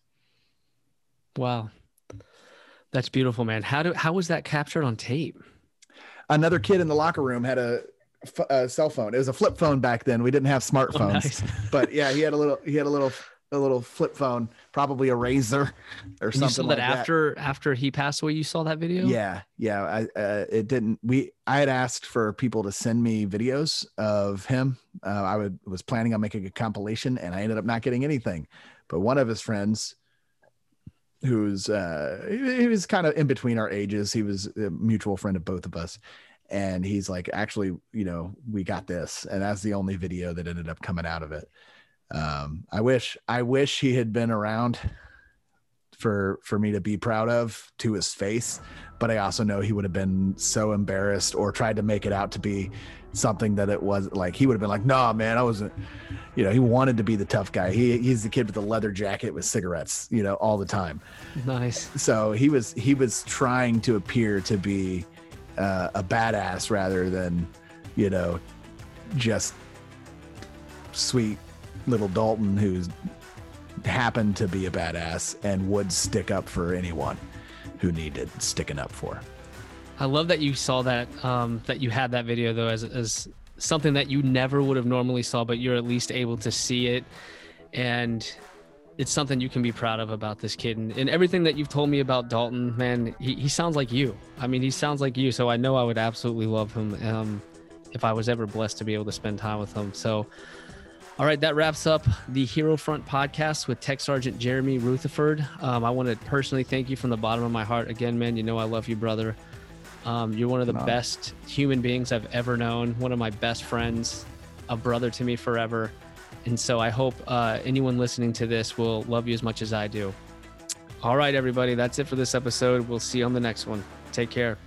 Wow. That's beautiful, man. How do how was that captured on tape? Another kid in the locker room had a, a cell phone. It was a flip phone back then. We didn't have smartphones. Oh, nice. but yeah, he had a little he had a little a little flip phone, probably a Razr or and something. You saw that like after that. after he passed away. You saw that video? Yeah, yeah. I uh, it didn't. We I had asked for people to send me videos of him. Uh, I would was planning on making a compilation, and I ended up not getting anything. But one of his friends, who's uh, he, he was kind of in between our ages, he was a mutual friend of both of us. And he's like, actually, you know, we got this, and that's the only video that ended up coming out of it. Um, I wish I wish he had been around for for me to be proud of to his face, but I also know he would have been so embarrassed or tried to make it out to be something that it was like he would have been like, nah, man, I wasn't, you know, he wanted to be the tough guy. He he's the kid with the leather jacket with cigarettes, you know, all the time. Nice. So he was he was trying to appear to be uh, a badass rather than, you know, just sweet little Dalton who's happened to be a badass and would stick up for anyone who needed sticking up for. I love that you saw that um, that you had that video though as as something that you never would have normally saw, but you're at least able to see it, and it's something you can be proud of about this kid and, and everything that you've told me about Dalton. Man, he, he sounds like you. I mean, he sounds like you. So I know I would absolutely love him um, if I was ever blessed to be able to spend time with him. So all right, that wraps up the Hero Front podcast with Tech Sergeant Jeremy Rutherford. Um, I want to personally thank you from the bottom of my heart. Again, man, you know I love you, brother. Um, you're one of the no. best human beings I've ever known, one of my best friends, a brother to me forever. And so I hope uh, anyone listening to this will love you as much as I do. All right, everybody, that's it for this episode. We'll see you on the next one. Take care.